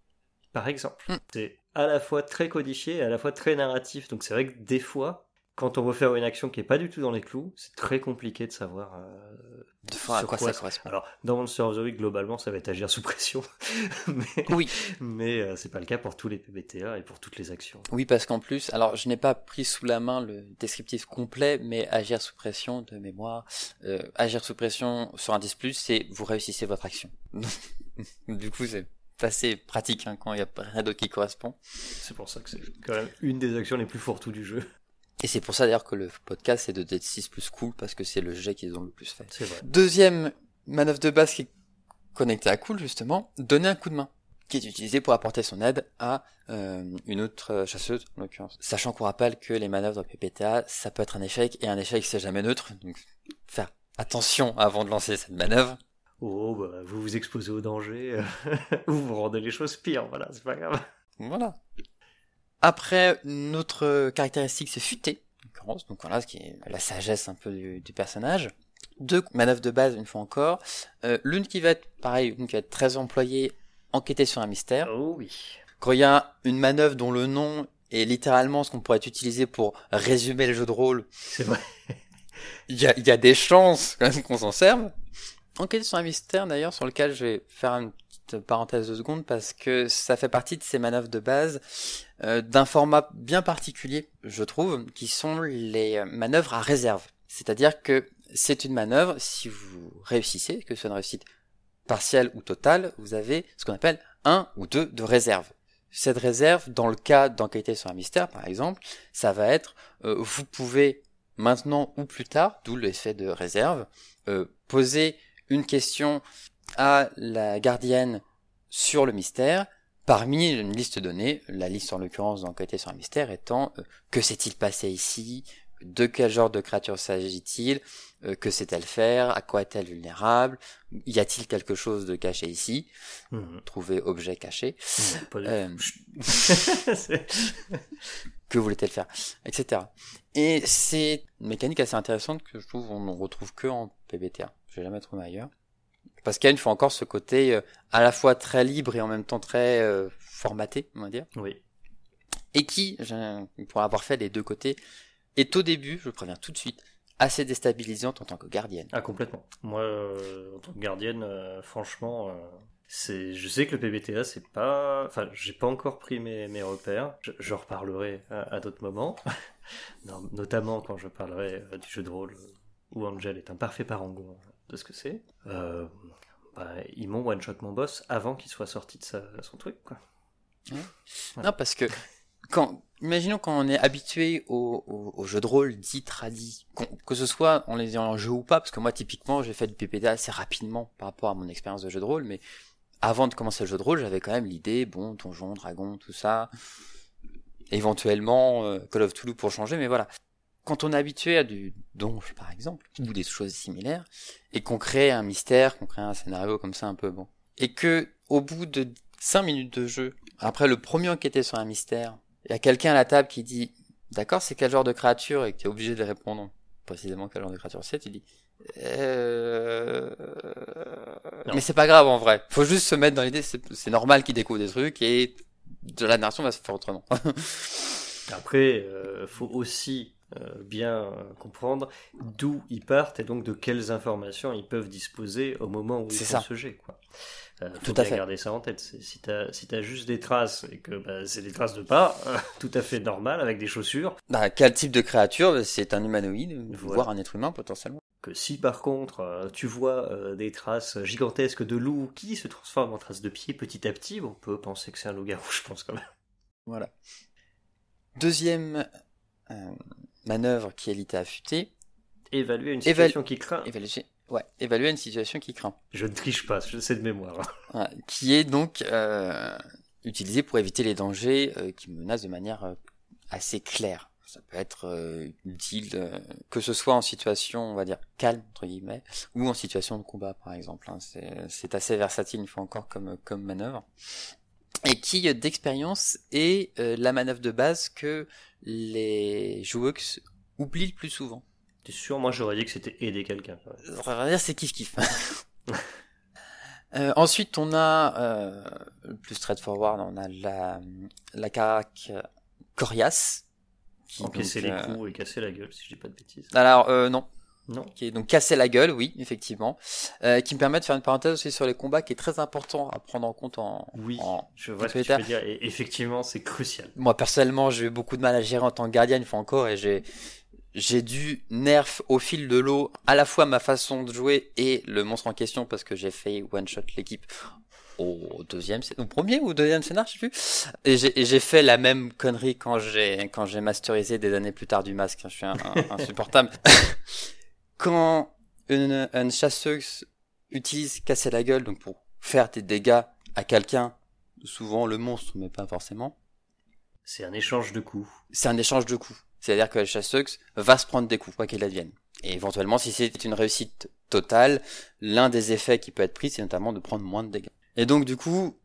Par exemple. Hmm. C'est à la fois très codifié et à la fois très narratif. Donc, c'est vrai que des fois, quand on veut faire une action qui est pas du tout dans les clous, c'est très compliqué de savoir. euh, de à quoi, quoi ça correspond. Alors, dans Monster of the Week, globalement, ça va être agir sous pression. mais Oui. mais euh, c'est pas le cas pour tous les PBTA et pour toutes les actions. Oui, parce qu'en plus, alors je n'ai pas pris sous la main le descriptif complet, mais agir sous pression de mémoire, euh, agir sous pression sur un 10+, c'est vous réussissez votre action. du coup, c'est assez pratique hein, quand il n'y a rien d'autre qui correspond. C'est pour ça que c'est quand même une des actions les plus fourre-tout du jeu. Et c'est pour ça d'ailleurs que le podcast c'est de Dead 6 plus cool, parce que c'est le jet qu'ils ont le plus fait. Vrai. Deuxième manœuvre de base qui est connectée à cool, justement, donner un coup de main, qui est utilisé pour apporter son aide à euh, une autre euh, chasseuse, en l'occurrence. Sachant qu'on rappelle que les manœuvres de PPTA, ça peut être un échec, et un échec c'est jamais neutre, donc faire attention avant de lancer cette manœuvre. Oh, bah, vous vous exposez au danger, euh, ou vous rendez les choses pires, voilà, c'est pas grave. Voilà. Après, notre caractéristique, c'est futé, donc voilà, ce qui est la sagesse un peu du, du personnage. Deux manœuvres de base, une fois encore. Euh, l'une qui va être, pareil, une qui va être très employée, enquêter sur un mystère. Oh oui. Quand il y a une manœuvre dont le nom est littéralement ce qu'on pourrait utiliser pour résumer le jeu de rôle, C'est vrai. il y a, il y a des chances quand même qu'on s'en serve. Enquêter sur un mystère, d'ailleurs, sur lequel je vais faire une parenthèse de secondes, parce que ça fait partie de ces manœuvres de base euh, d'un format bien particulier, je trouve, qui sont les euh, manœuvres à réserve. C'est-à-dire que c'est une manœuvre, si vous réussissez, que ce soit une réussite partielle ou totale, vous avez ce qu'on appelle un ou deux de réserve. Cette réserve, dans le cas d'enquêter sur un mystère, par exemple, ça va être, euh, vous pouvez maintenant ou plus tard, d'où l'effet de réserve, poser une question à la gardienne sur le mystère, parmi une liste donnée, la liste en l'occurrence d'enquêter sur un mystère étant euh, que s'est-il passé ici, de quel genre de créature s'agit-il, euh, que sait-elle faire, à quoi est-elle vulnérable, y a-t-il quelque chose de caché ici, Mhm. trouver objet caché, Euh, que voulait-elle faire, etc. Et c'est une mécanique assez intéressante que je trouve on ne retrouve que en PBTA. Je l'ai jamais trouvé ailleurs. Parce qu'il y a une fois encore ce côté euh, à la fois très libre et en même temps très euh, formaté, on va dire. oui. Et qui, pour avoir fait les deux côtés, est au début, je préviens tout de suite, assez déstabilisante en tant que gardienne. Ah, complètement. Moi, euh, en tant que gardienne, euh, franchement, euh, c'est, je sais que le PBTA, c'est pas. Enfin, j'ai pas encore pris mes, mes repères. Je, je reparlerai à, à d'autres moments. Non, notamment quand je parlerai du jeu de rôle où Angel est un parfait parangon de ce que c'est. Euh, bah, ils m'ont one-shot mon boss avant qu'il soit sorti de sa, son truc, quoi. Voilà. Non, parce que quand, imaginons quand on est habitué au, au, au jeu de rôle dit tradit, qu'on- que ce soit en les ayant en jeu ou pas, parce que moi typiquement j'ai fait du PPTA assez rapidement par rapport à mon expérience de jeu de rôle, mais avant de commencer le jeu de rôle, j'avais quand même l'idée, bon, donjon, dragon, tout ça, éventuellement euh, Call of Toulouse pour changer, mais voilà. Quand on est habitué à du donjon par exemple, ou des choses similaires, et qu'on crée un mystère, qu'on crée un scénario comme ça un peu bon, et que au bout de 5 minutes de jeu, après le premier enquêté sur un mystère, il y a quelqu'un à la table qui dit d'accord, c'est quel genre de créature? Et que tu es obligé de répondre précisément quel genre de créature c'est, tu dis euh... mais c'est pas grave en vrai. Faut juste se mettre dans l'idée, c'est normal qu'il découvre des trucs et de la narration va se faire autrement. Après, euh, faut aussi bien comprendre d'où ils partent et donc de quelles informations ils peuvent disposer au moment où ils font ce jet. Quoi. Euh, faut tout à fait. garder ça en tête. Si t'as si as juste des traces et que bah, c'est des traces de pas, tout à fait normal avec des chaussures. Bah, quel type de créature C'est un humanoïde, voire un être humain potentiellement. Que si par contre euh, tu vois euh, des traces gigantesques de loup qui se transforment en traces de pieds petit à petit, on peut penser que c'est un loup-garou, je pense quand même. Voilà. Deuxième manœuvre qui est l'ité affûté. Évaluer une situation qui craint. Évaluer Ouais, évaluer une situation qui craint. Je ne triche pas, je sais de mémoire. qui est donc euh, utilisé pour éviter les dangers euh, qui menacent de manière euh, assez claire. Ça peut être euh, utile, euh, que ce soit en situation, on va dire, calme, entre guillemets, ou en situation de combat, par exemple. Hein. C'est assez versatile, une fois encore, comme, comme manœuvre. Et qui, d'expérience, est la manœuvre de base que les joueurs oublient le plus souvent. T'es sûr? Moi, j'aurais dit que c'était aider quelqu'un. dire c'est kiff kiff. euh, ensuite, on a euh, plus straightforward, on a la la carac coriace. Qui Encaisser les euh, coups et casser la gueule, si je dis pas de bêtises. Alors euh, non. Non. Qui est donc casser la gueule, oui, effectivement, euh, qui me permet de faire une parenthèse aussi sur les combats, qui est très important à prendre en compte en. Oui. je vois ce que tu veux dire. Et effectivement, c'est crucial. Moi personnellement, j'ai eu beaucoup de mal à gérer en tant que gardien une fois encore, et j'ai j'ai dû nerf au fil de l'eau à la fois ma façon de jouer et le monstre en question parce que j'ai fait one shot l'équipe au deuxième, au premier ou deuxième scénar, je sais plus. Et j'ai fait la même connerie quand j'ai quand j'ai masterisé des années plus tard du masque. Je suis un, insupportable. quand une, une chasseuse utilise casser la gueule, donc pour faire des dégâts à quelqu'un, souvent le monstre, mais pas forcément. C'est un échange de coups. C'est un échange de coups. C'est-à-dire que la chasseuse va se prendre des coups, quoi qu'il advienne. Et éventuellement, si c'est une réussite totale, l'un des effets qui peut être pris, c'est notamment de prendre moins de dégâts. Et donc, du coup,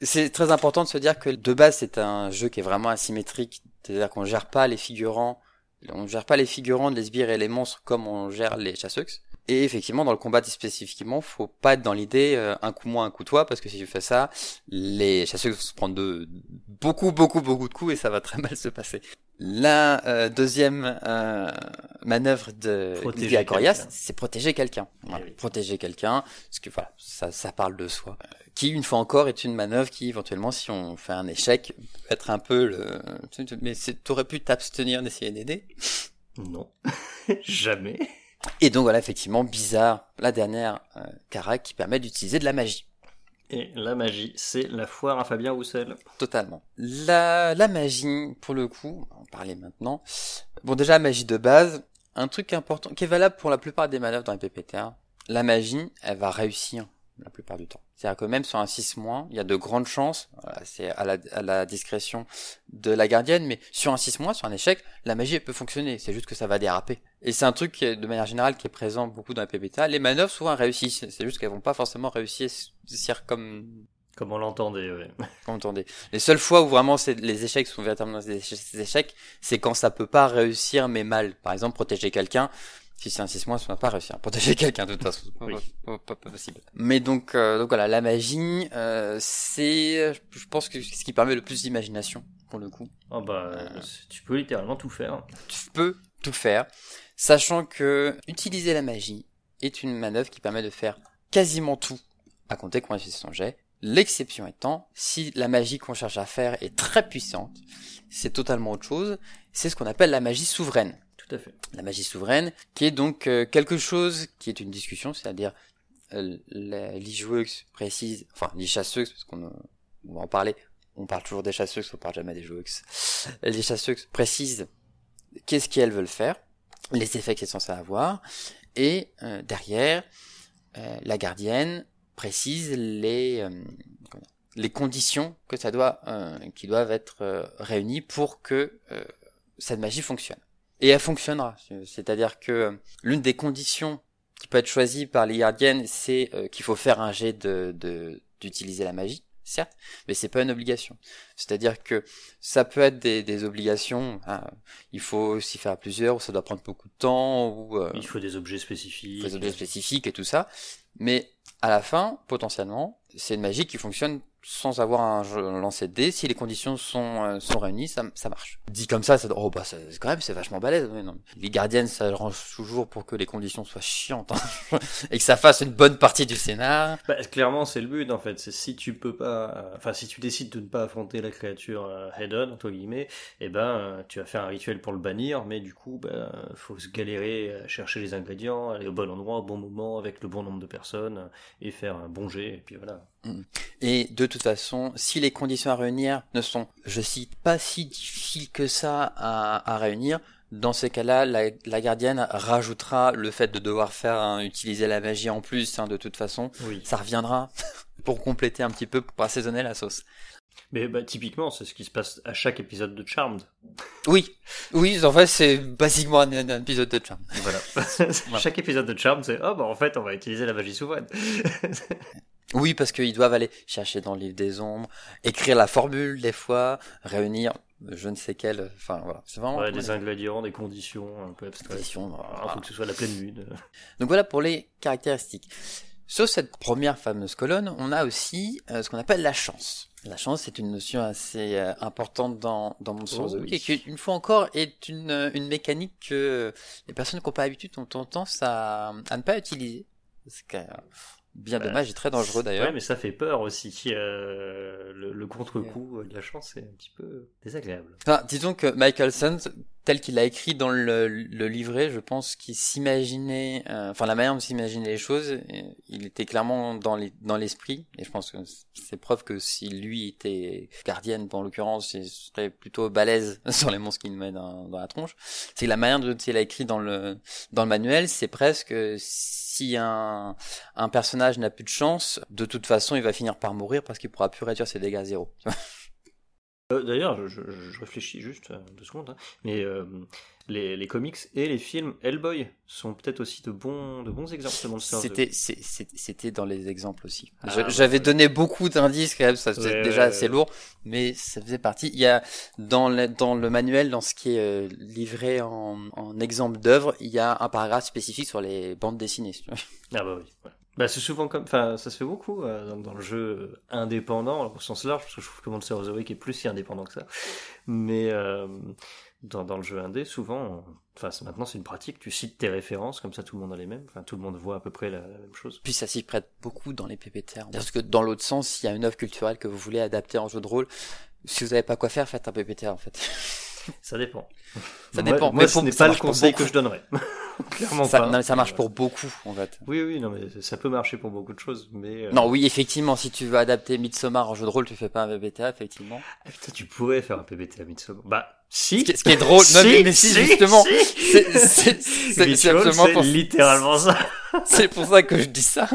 c'est très important de se dire que de base, c'est un jeu qui est vraiment asymétrique. C'est-à-dire qu'on gère pas les figurants, on gère pas les figurants, les sbires et les monstres comme on gère les chasseuses. Et effectivement, dans le combat spécifiquement, faut pas être dans l'idée euh, un coup moins, un coup toi, parce que si tu fais ça, les chasseurs vont se prendre de, beaucoup, beaucoup, beaucoup de coups et ça va très mal se passer. La euh, deuxième euh, manœuvre de Corias, c'est protéger quelqu'un. Eh protéger quelqu'un, parce que voilà, ça, ça parle de soi. Qui, une fois encore, est une manœuvre qui, éventuellement, si on fait un échec, peut être un peu le... Mais t'aurais pu t'abstenir d'essayer d'aider Non, jamais. Et donc voilà, effectivement, bizarre, la dernière euh, qui permet d'utiliser de la magie. Et la magie, c'est la foire à Fabien Roussel. Totalement. La, la magie, pour le coup, on va en parler maintenant. Bon, déjà, magie de base, un truc important, qui est valable pour la plupart des manœuvres dans les PPTA, la magie, elle va réussir la plupart du temps. C'est-à-dire que même sur un 6 mois, il y a de grandes chances, c'est à la, à la, discrétion de la gardienne, mais sur un 6 mois, sur un échec, la magie elle peut fonctionner, c'est juste que ça va déraper. Et c'est un truc qui est, de manière générale qui est présent beaucoup dans la PBTA. Les manœuvres souvent réussissent, c'est juste qu'elles vont pas forcément réussir comme comme on l'entendait, oui. Comme on l'entendait. Les seules fois où vraiment les échecs sont véritablement des échecs, c'est quand ça peut pas réussir mais mal. Par exemple, protéger quelqu'un, si c'est un 6 mois, ça va pas réussir à protéger quelqu'un de toute façon. Oui. Pas, pas, possible. Mais donc, euh, donc voilà, la magie, euh, c'est, je pense que ce qui permet le plus d'imagination pour le coup. Oh bah, tu peux littéralement tout faire. Tu peux tout faire, sachant que utiliser la magie est une manœuvre qui permet de faire quasiment tout à compter qu'on réussisse son jet. L'exception étant, si la magie qu'on cherche à faire est très puissante, c'est totalement autre chose. C'est ce qu'on appelle la magie souveraine. La magie souveraine, qui est donc euh, quelque chose qui est une discussion, c'est-à-dire euh, les joueurs précisent, enfin les chasseuses, parce qu'on va en parler, on parle toujours des chasseuses, on parle jamais des joueurs. Les chasseuses précisent qu'est-ce qu'elles veulent faire, les effets qu'elles sont censées avoir, et euh, derrière, la gardienne précise les conditions qui doivent être réunies pour que cette magie fonctionne. Et elle fonctionnera. C'est-à-dire que euh, l'une des conditions qui peut être choisie par les gardiennes, c'est euh, qu'il faut faire un jet de d'utiliser la magie. certes, mais c'est pas une obligation. C'est-à-dire que ça peut être des, des obligations. hein, il faut aussi faire à plusieurs, ou ça doit prendre beaucoup de temps, ou euh, Il faut des objets spécifiques. des objets spécifiques et tout ça. Mais à la fin, potentiellement, c'est une magie qui fonctionne sans avoir un jeu- un lancer de dés. Si les conditions sont, euh, sont réunies, ça, ça marche. Dit comme ça, ça oh bah ça- c'est quand même c'est vachement balèze. Mais non. Les gardiennes, ça arrange toujours pour que les conditions soient chiantes hein. et que ça fasse une bonne partie du scénar. Bah, clairement, c'est le but en fait. C'est si tu peux pas, euh, enfin, si tu décides de ne pas affronter la créature euh, head-on, entre guillemets, eh ben, euh, tu vas faire un rituel pour le bannir, mais du coup, bah, faut se galérer à chercher les ingrédients, aller au bon endroit, au bon moment, avec le bon nombre de personnes, et faire un bon jet, et puis voilà. Et de toute façon, si les conditions à réunir ne sont, je cite, pas si difficiles que ça à, à réunir, dans ces cas-là, la, la gardienne rajoutera le fait de devoir faire hein, utiliser la magie en plus. hein, de toute façon, Oui. ça reviendra pour compléter un petit peu, pour assaisonner la sauce. Mais bah, typiquement, c'est ce qui se passe à chaque épisode de Charmed. Oui, oui, en fait, c'est basiquement un, un épisode de Charm. Voilà. chaque épisode de Charmed, c'est oh bah en fait, on va utiliser la magie souveraine. Oui, parce qu'ils doivent aller chercher dans le livre des ombres, écrire la formule des fois, réunir je ne sais quelle, enfin voilà, c'est vraiment Ouais, des ingrédients, des conditions un peu abstraites. Conditions, Il voilà. faut que ce soit la pleine lune. Donc voilà pour les caractéristiques. Sur cette première fameuse colonne, on a aussi euh, ce qu'on appelle la chance. La chance, c'est une notion assez euh, importante dans, dans mon sens Oh, oui. et qui, une fois encore, est une, euh, une mécanique que les personnes qui n'ont pas l'habitude ont tendance à, à ne pas utiliser. C'est quand même bien Bah, dommage et très dangereux d'ailleurs. Ouais, mais ça fait peur aussi. Euh, le le contre-coup de la chance, c'est un petit peu désagréable. Enfin, disons que Michael Sand, tel qu'il a écrit dans le, le livret, je pense qu'il s'imaginait, euh, enfin la manière de s'imaginer les choses, il était clairement dans les- dans l'esprit, et je pense que c'est preuve que si lui était gardienne, en l'occurrence, il serait plutôt balèze sur les monstres qu'il met dans, dans la tronche. C'est que la manière dont il a écrit dans le dans le manuel, c'est presque si un un personnage n'a plus de chance, de toute façon, il va finir par mourir parce qu'il pourra plus réduire ses dégâts à zéro. Euh, D'ailleurs, je, je- je réfléchis juste euh, deux secondes, hein, mais euh, les, les comics et les films Hellboy sont peut-être aussi de bons, de bons exemples de Monsters. C'était c'était dans les exemples aussi. Ah, J'avais ouais. donné beaucoup d'indices quand même, ça Ouais, déjà ouais, assez lourd, mais ça faisait partie. Il y a dans le, dans le manuel, dans ce qui est euh, livré en, en exemple d'œuvre, il y a un paragraphe spécifique sur les bandes dessinées. Ah bah oui. voilà. Bah, c'est souvent comme, enfin, ça se fait beaucoup euh, dans, dans le jeu indépendant, alors, au sens large, parce que je trouve que Monster of the Week est plus si indépendant que ça. Mais euh, dans, dans le jeu indé, souvent, enfin, maintenant c'est une pratique, tu cites tes références, comme ça tout le monde a les mêmes, enfin, tout le monde voit à peu près la, la même chose. Puis ça s'y prête beaucoup dans les PPTR. Parce que dans l'autre sens, s'il y a une œuvre culturelle que vous voulez adapter en jeu de rôle, si vous n'avez pas quoi faire, faites un PPTR en fait. Ça dépend. Ça Moi- dépend, Moi, mais ce n'est pas le conseil que je donnerais. Clairement Ça, pas. non, mais ça marche pour beaucoup en fait. Oui, oui, non, mais ça peut marcher pour beaucoup de choses, mais. euh, Non, oui, effectivement, si tu veux adapter Midsommar en jeu de rôle, tu fais pas un PPTA, effectivement. ah, putain, tu pourrais faire un PBT à Midsommar. Bah, Ce si. qui, ce qui est drôle, non, mais, mais si, justement, si. c'est c'est- c'est- c'est Ritual, absolument littéralement ça. c'est pour ça que je dis ça.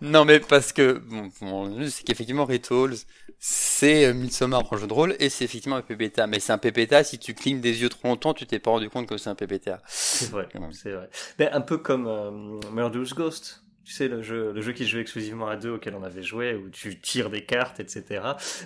non, mais parce que, bon, bon, c'est qu'effectivement, Rituals, c'est euh, Midsommar en jeu de rôle, et c'est effectivement un PPTA. Mais c'est un PPTA, si tu clignes des yeux trop longtemps, tu t'es pas rendu compte que c'est un PPTA. C'est vrai, c'est vrai. Mais un peu comme euh, Murderous Ghost. Tu sais, le jeu, le jeu qui se joue exclusivement à deux, auquel on avait joué, où tu tires des cartes, etc.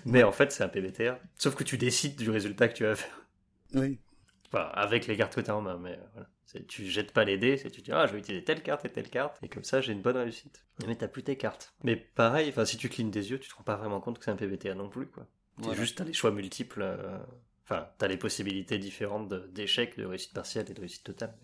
Mais en fait, c'est un PBTR. Sauf que tu décides du résultat que tu vas faire. Oui. Enfin, avec les cartes que tu as en main, mais euh, voilà. Tu jettes pas les dés, c'est tu dis, ah, je vais utiliser telle carte et telle carte, et comme ça, j'ai une bonne réussite. Mais t'as plus tes cartes. Mais pareil, enfin, si tu clignes des yeux, tu te rends pas vraiment compte que c'est un PBTA non plus, quoi. Voilà. juste, t'as les choix multiples, euh, enfin, t'as les possibilités différentes d'échecs, de réussite partielle et de réussite totale.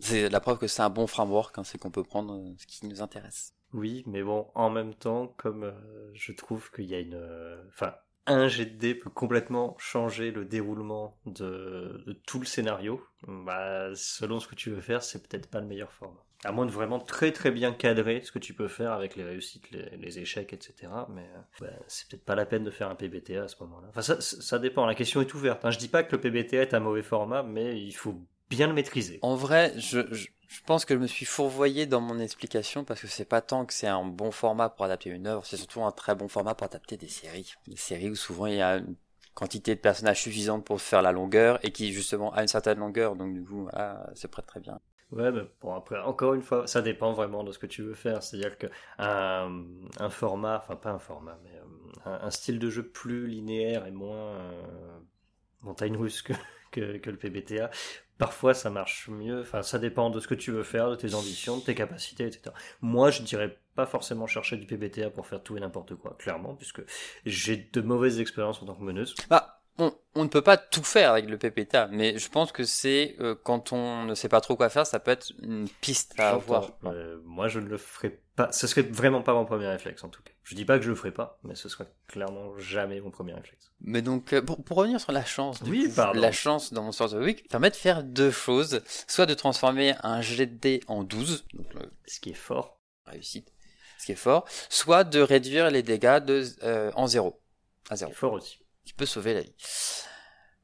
C'est la preuve que c'est un bon framework, hein, c'est qu'on peut prendre euh, ce qui nous intéresse. Oui, mais bon, en même temps, comme euh, je trouve qu'il y a une... euh, Enfin, un jet de dés peut complètement changer le déroulement de, de tout le scénario. Bah, selon ce que tu veux faire, c'est peut-être pas le meilleur format. À moins de vraiment très très bien cadrer ce que tu peux faire avec les réussites, les, échecs, etc. Mais euh, bah, c'est peut-être pas la peine de faire un PBTA à ce moment-là. Enfin, ça, ça dépend, la question est ouverte. hein. Je dis pas que le PBTA est un mauvais format, mais il faut bien le maîtriser. En vrai, je, je, je pense que je me suis fourvoyé dans mon explication parce que c'est pas tant que c'est un bon format pour adapter une œuvre, c'est surtout un très bon format pour adapter des séries. Des séries où souvent il y a une quantité de personnages suffisante pour faire la longueur et qui justement a une certaine longueur, donc du coup, voilà, c'est prête très bien. Ouais, mais bon, après, encore une fois, ça dépend vraiment de ce que tu veux faire. C'est-à-dire que un, un format, enfin pas un format, mais euh, un, style de jeu plus linéaire et moins euh, montagne russe que, que, le PBTA. Parfois, ça marche mieux. Enfin, ça dépend de ce que tu veux faire, de tes ambitions, de tes capacités, etc. Moi, je dirais pas forcément chercher du PBTA pour faire tout et n'importe quoi, clairement, puisque j'ai de mauvaises expériences en tant que meneuse. Bah, on, on, ne peut pas tout faire avec le PPTA, mais je pense que c'est euh, quand on ne sait pas trop quoi faire, ça peut être une piste à avoir. Euh, moi, je ne le ferai pas. Ce serait vraiment pas mon premier réflexe, en tout cas. Je dis pas que je le ferai pas, mais ce serait clairement jamais mon premier réflexe. Mais donc, euh, pour, pour revenir sur la chance, oui, la chance dans mon sort of the Week permet de faire deux choses. Soit de transformer un jet de dés en 12, donc, ce qui est fort. Réussite. Ce qui est fort. Soit de réduire les dégâts de, en 0. À 0. Fort aussi qui peut sauver la vie.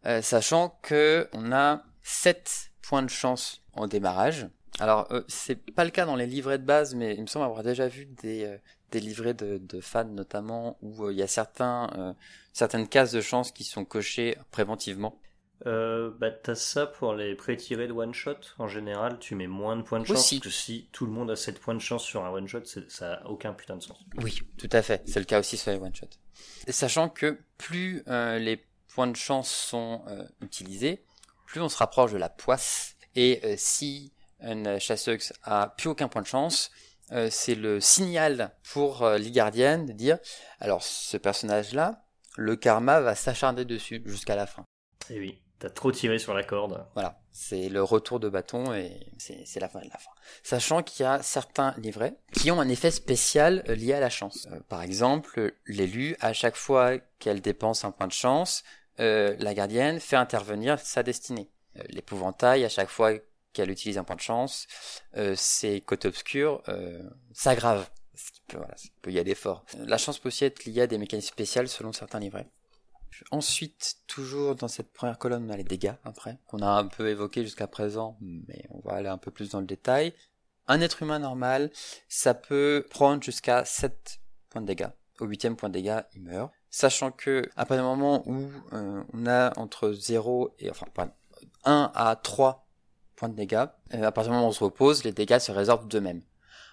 Euh, sachant que on a 7 points de chance en démarrage. Alors euh, c'est pas le cas dans les livrets de base, mais il me semble avoir déjà vu des, euh, livrets de, de, fans notamment où il y a certains certaines cases de chance qui sont cochées préventivement. Euh, bah t'as ça pour les pré-tirés de one shot. En général, tu mets moins de points de chance. Parce que si tout le monde a 7 points de chance sur un one shot, ça a aucun putain de sens. Oui, tout à fait. C'est le cas aussi sur les one shot. sachant que plus euh, les points de chance sont euh, utilisés, plus on se rapproche de la poisse. Et euh, si une chasseuse a plus aucun point de chance, c'est le signal pour l'Igardienne de dire alors ce personnage-là, le karma va s'acharner dessus jusqu'à la fin. Et eh oui. T'as trop tiré sur la corde. Voilà, c'est le retour de bâton et c'est la fin de la fin. Sachant qu'il y a certains livrets qui ont un effet spécial euh, lié à la chance. Euh, par exemple, l'élu, à chaque fois qu'elle dépense un point de chance, euh, la gardienne fait intervenir sa destinée. L'épouvantail, à chaque fois qu'elle utilise un point de chance, ses côtés obscurs s'aggravent. Voilà, peut y aller fort. La chance peut aussi être liée à des mécanismes spéciaux selon certains livrets. Ensuite, toujours dans cette première colonne, on a les dégâts, après, qu'on a un peu évoqué jusqu'à présent, mais on va aller un peu plus dans le détail. Un être humain normal, ça peut prendre jusqu'à 7 points de dégâts. Au huitième point de dégâts, il meurt. Sachant que, après le moment où euh, on a entre 0 et, enfin, 1 à 3 points de dégâts, euh, à partir du moment où on se repose, les dégâts se résorbent d'eux-mêmes.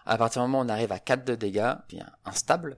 À partir du moment où on arrive à 4 de dégâts, bien instable,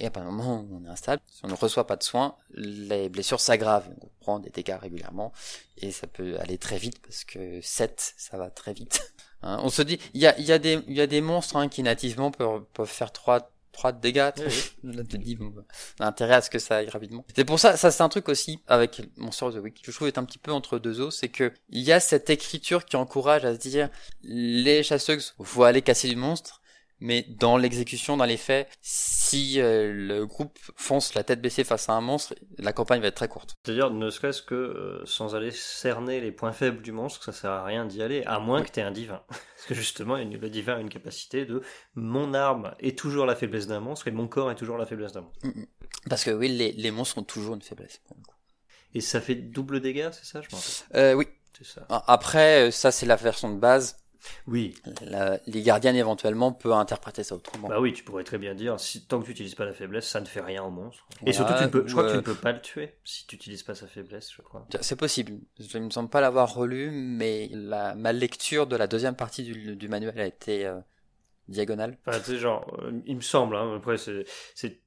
et à partir du moment où on est instable, si on ne reçoit pas de soins, les blessures s'aggravent. On prend des dégâts régulièrement et ça peut aller très vite parce que 7, ça va très vite. Hein, on se dit, il y a, y, a des, y a des monstres hein, qui nativement peuvent, peuvent faire 3, 3 dégâts. Là, te dis, bon, on a intérêt à ce que ça aille rapidement. C'est pour ça, ça c'est un truc aussi avec Monster of the Week, je trouve est un petit peu entre deux os, c'est que il y a cette écriture qui encourage à se dire, les chasseuses, faut aller casser du monstre, mais dans l'exécution, dans les faits, si euh, le groupe fonce la tête baissée face à un monstre, la campagne va être très courte. C'est-à-dire, ne serait-ce que euh, sans aller cerner les points faibles du monstre, ça sert à rien d'y aller, à moins que tu aies un divin. Parce que justement, le divin a une capacité de mon arme est toujours la faiblesse d'un monstre et mon corps est toujours la faiblesse d'un monstre. Mm, mm. Parce que oui, les, les monstres ont toujours une faiblesse. Et ça fait double dégâts, c'est ça, je euh, Oui. Ça. Après, ça c'est la version de base. Oui. les gardiens éventuellement peuvent interpréter ça autrement. Bah oui, tu pourrais très bien dire, si, tant que tu n'utilises pas la faiblesse, ça ne fait rien au monstre. Et surtout, tu peux, je crois que tu ne peux pas le tuer si tu n'utilises pas sa faiblesse, je crois. C'est possible. Je ne me semble pas l'avoir relu, mais la, ma lecture de la deuxième partie du, manuel a été euh, diagonale. Enfin, tu sais, genre, euh, il me semble, hein, après, c'est,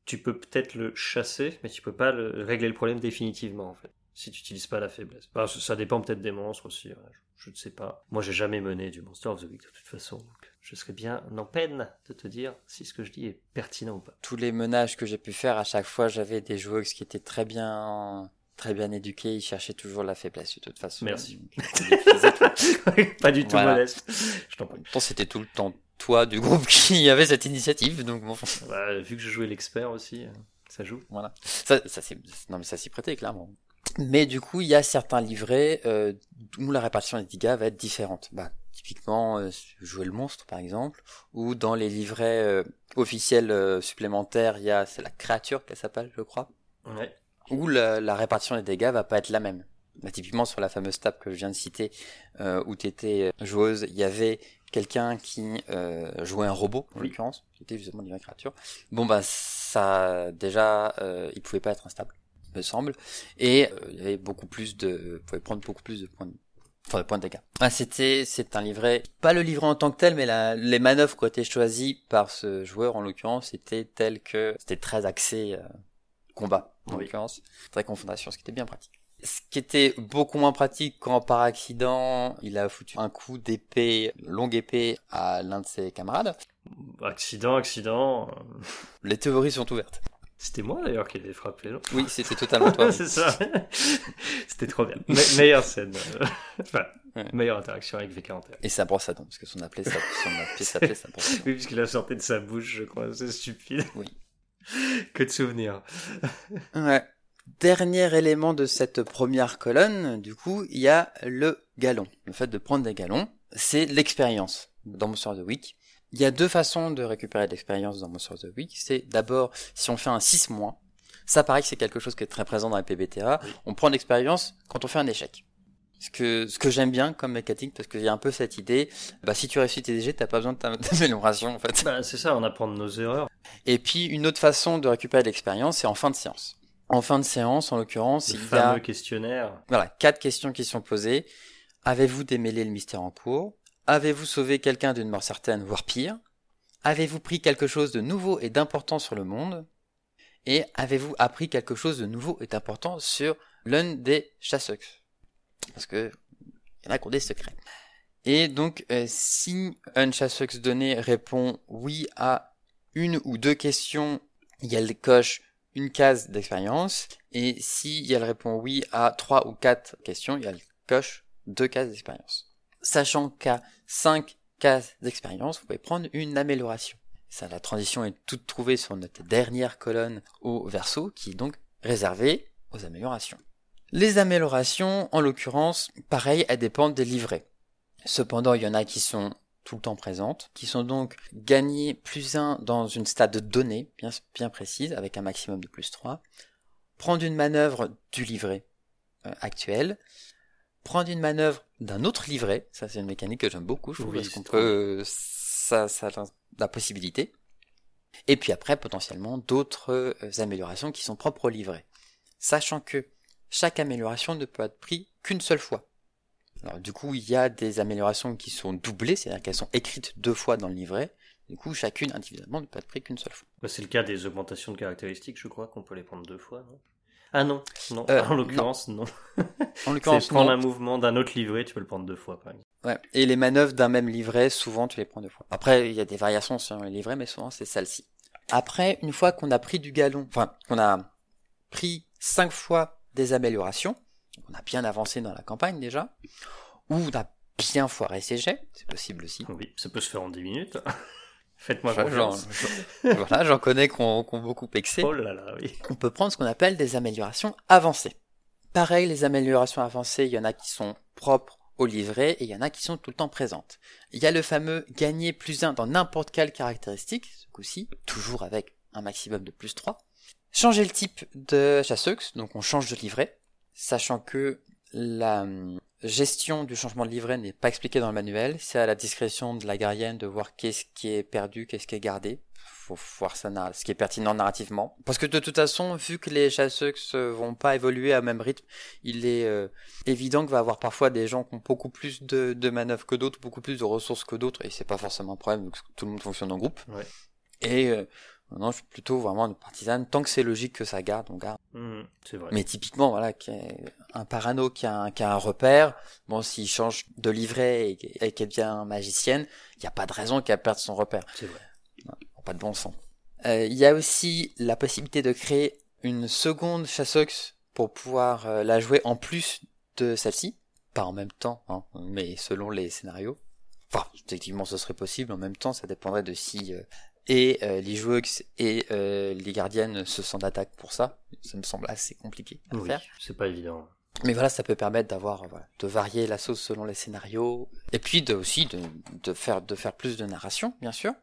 tu peux peut-être le chasser, mais tu peux pas le, régler le problème définitivement, en fait si tu n'utilises pas la faiblesse. ça dépend peut-être des monstres aussi, je, ne sais pas. Moi, j'ai jamais mené du Monster of the Week de toute façon, donc je serais bien en peine de te dire si ce que je dis est pertinent ou pas. Tous les menages que j'ai pu faire, à chaque fois, j'avais des joueuses qui étaient très bien très bien éduqués, ils cherchaient toujours la faiblesse de toute façon. Merci. pas du tout modeste. Je t'en prie. C'était tout le temps toi du groupe qui avait cette initiative, donc bon. Bah, vu que je jouais l'expert aussi, euh, ça joue. Voilà. Ça, ça non mais ça s'y prêtait clairement. Mais du coup, il y a certains livrets euh, où la répartition des dégâts va être différente. Bah, typiquement, euh, jouer le monstre, par exemple, ou dans les livrets euh, officiels euh, supplémentaires, il y a c'est la créature qu'elle s'appelle, je crois. Ouais. Où la, la, répartition des dégâts va pas être la même. Bah, typiquement sur la fameuse table que je viens de citer, où tu étais joueuse, il y avait quelqu'un qui jouait un robot, en l'occurrence, qui était justement une créature. Bon bah ça déjà, il pouvait pas être instable me semble, et euh, il y avait beaucoup plus de, vous pouvez prendre beaucoup plus de points de, enfin de points de dégâts. Ah, c'était, c'est un livret, pas le livret en tant que tel, mais la, les manœuvres qui ont été choisies par ce joueur en l'occurrence, c'était tel que c'était très axé euh, combat, en Oui. l'occurrence. Très confrontation, ce qui était bien pratique. Ce qui était beaucoup moins pratique quand par accident, il a foutu un coup d'épée, longue épée, à l'un de ses camarades. Accident, accident. euh, Les théories sont ouvertes. C'était moi d'ailleurs qui l'ai frappé, non? Oui, c'était totalement toi. C'est ça. C'était trop bien. Me- meilleure scène. euh, enfin, Ouais. meilleure interaction avec V41. Et sa brosse à dents, parce que son appelé, sa- son appelé s'appelait sa brosse. Oui, puisqu'il a sorti de sa bouche, je crois. C'est stupide. Oui. Que de souvenirs. Ouais. Dernier élément de cette première colonne, du coup, il y a le galon. Le fait de prendre des galons, c'est l'expérience dans Monster of the Week. Il y a deux façons de récupérer de l'expérience dans Monster of the Week. C'est d'abord, si on fait un 6 mois, ça paraît que c'est quelque chose qui est très présent dans la PBTA, Oui. on prend de l'expérience quand on fait un échec. Ce que, ce que j'aime bien comme mécanique, parce qu'il y a un peu cette idée, bah, si tu réussis tes DG, t'as pas besoin de ta- d'amélioration, en fait. Bah, c'est ça, on apprend de nos erreurs. Et puis, une autre façon de récupérer de l'expérience, c'est en fin de séance. En fin de séance, en l'occurrence, il y fameux a questionnaire. voilà, quatre questions qui sont posées. Avez-vous démêlé le mystère en cours? Avez-vous sauvé quelqu'un d'une mort certaine, voire pire? Avez-vous pris quelque chose de nouveau et d'important sur le monde? Et avez-vous appris quelque chose de nouveau et d'important sur l'un des chasseurs Parce que il y en a qui ont des secrets. Et donc, euh, si un chasseur donné répond oui à une ou deux questions, il y a le coche une case d'expérience. Et si elle répond oui à trois ou quatre questions, il y a le coche deux cases d'expérience. Sachant qu'à cinq cases d'expérience, vous pouvez prendre une amélioration. La transition est toute trouvée sur notre dernière colonne au verso, qui est donc réservée aux améliorations. Les améliorations, en l'occurrence, pareil, elles dépendent des livrets. Cependant, il y en a qui sont tout le temps présentes, qui sont donc gagnées plus 1 dans une stade donnée, bien, bien précise, avec un maximum de plus 3, prendre une manœuvre du livret euh, actuel, prendre une manœuvre d'un autre livret, ça c'est une mécanique que j'aime beaucoup, je trouve, Oui, parce qu'on peut, euh, ça, ça a la possibilité, et puis après, potentiellement, d'autres euh, améliorations qui sont propres au livret. Sachant que chaque amélioration ne peut être prise qu'une seule fois. Alors du coup, il y a des améliorations qui sont doublées, c'est-à-dire qu'elles sont écrites deux fois dans le livret. Du coup, chacune individuellement ne peut être prise qu'une seule fois. Bah, c'est le cas des augmentations de caractéristiques, je crois qu'on peut les prendre deux fois, non? Ah non, non. Euh, en l'occurrence, non. En C'est l'occurrence, prendre non. un mouvement d'un autre livret, tu peux le prendre deux fois, par exemple. Ouais. Et les manœuvres d'un même livret, souvent tu les prends deux fois. Après, il y a des variations sur les livrets, mais souvent c'est celle-ci. Après, une fois qu'on a pris du galon, enfin, qu'on a pris cinq fois des améliorations, on a bien avancé dans la campagne déjà, ou on a bien foiré ses jets, c'est possible aussi. Oui, ça peut se faire en 10 minutes. Faites-moi confiance. voilà, j'en connais qui ont beaucoup pexé. Oh là là, oui. on peut prendre ce qu'on appelle des améliorations avancées. Pareil, les améliorations avancées, il y en a qui sont propres au livret et il y en a qui sont tout le temps présentes. Il y a le fameux gagner plus 1 dans n'importe quelle caractéristique, ce coup-ci, toujours avec un maximum de plus 3. Changer le type de chasseuse, donc on change de livret, sachant que la gestion du changement de livret n'est pas expliquée dans le manuel, c'est à la discrétion de la gardienne de voir qu'est-ce qui est perdu, qu'est-ce qui est gardé faut voir ça, ce qui est pertinent narrativement. Parce que de toute façon, vu que les chasseuses euh, vont pas évoluer à même rythme, il est euh, évident qu'il va y avoir parfois des gens qui ont beaucoup plus de, de manœuvres que d'autres, beaucoup plus de ressources que d'autres, et c'est pas forcément un problème, vu que tout le monde fonctionne en groupe. Ouais. Et euh, non, je suis plutôt vraiment une partisane. Tant que c'est logique que ça garde, on garde. Mhm, c'est vrai. Mais typiquement, voilà, un parano qui a un, qui a un repère, bon, s'il change de livret et, et qu'elle devient magicienne, il n'y a pas de raison qu'elle perde son repère C'est vrai. pas de bon sens. Euh, Il y a aussi la possibilité de créer une seconde chasseuse pour pouvoir euh, la jouer en plus de celle-ci. Pas en même temps, hein, mais selon les scénarios. Enfin, techniquement ce serait possible, en même temps ça dépendrait de si euh, et euh, les joueuses et euh, les gardiennes se sentent d'attaque pour ça. Ça me semble assez compliqué à Oui, faire. c'est pas évident. Mais voilà, ça peut permettre d'avoir, euh, voilà, de varier la sauce selon les scénarios, et puis de, aussi de, de faire, de faire plus de narration, bien sûr.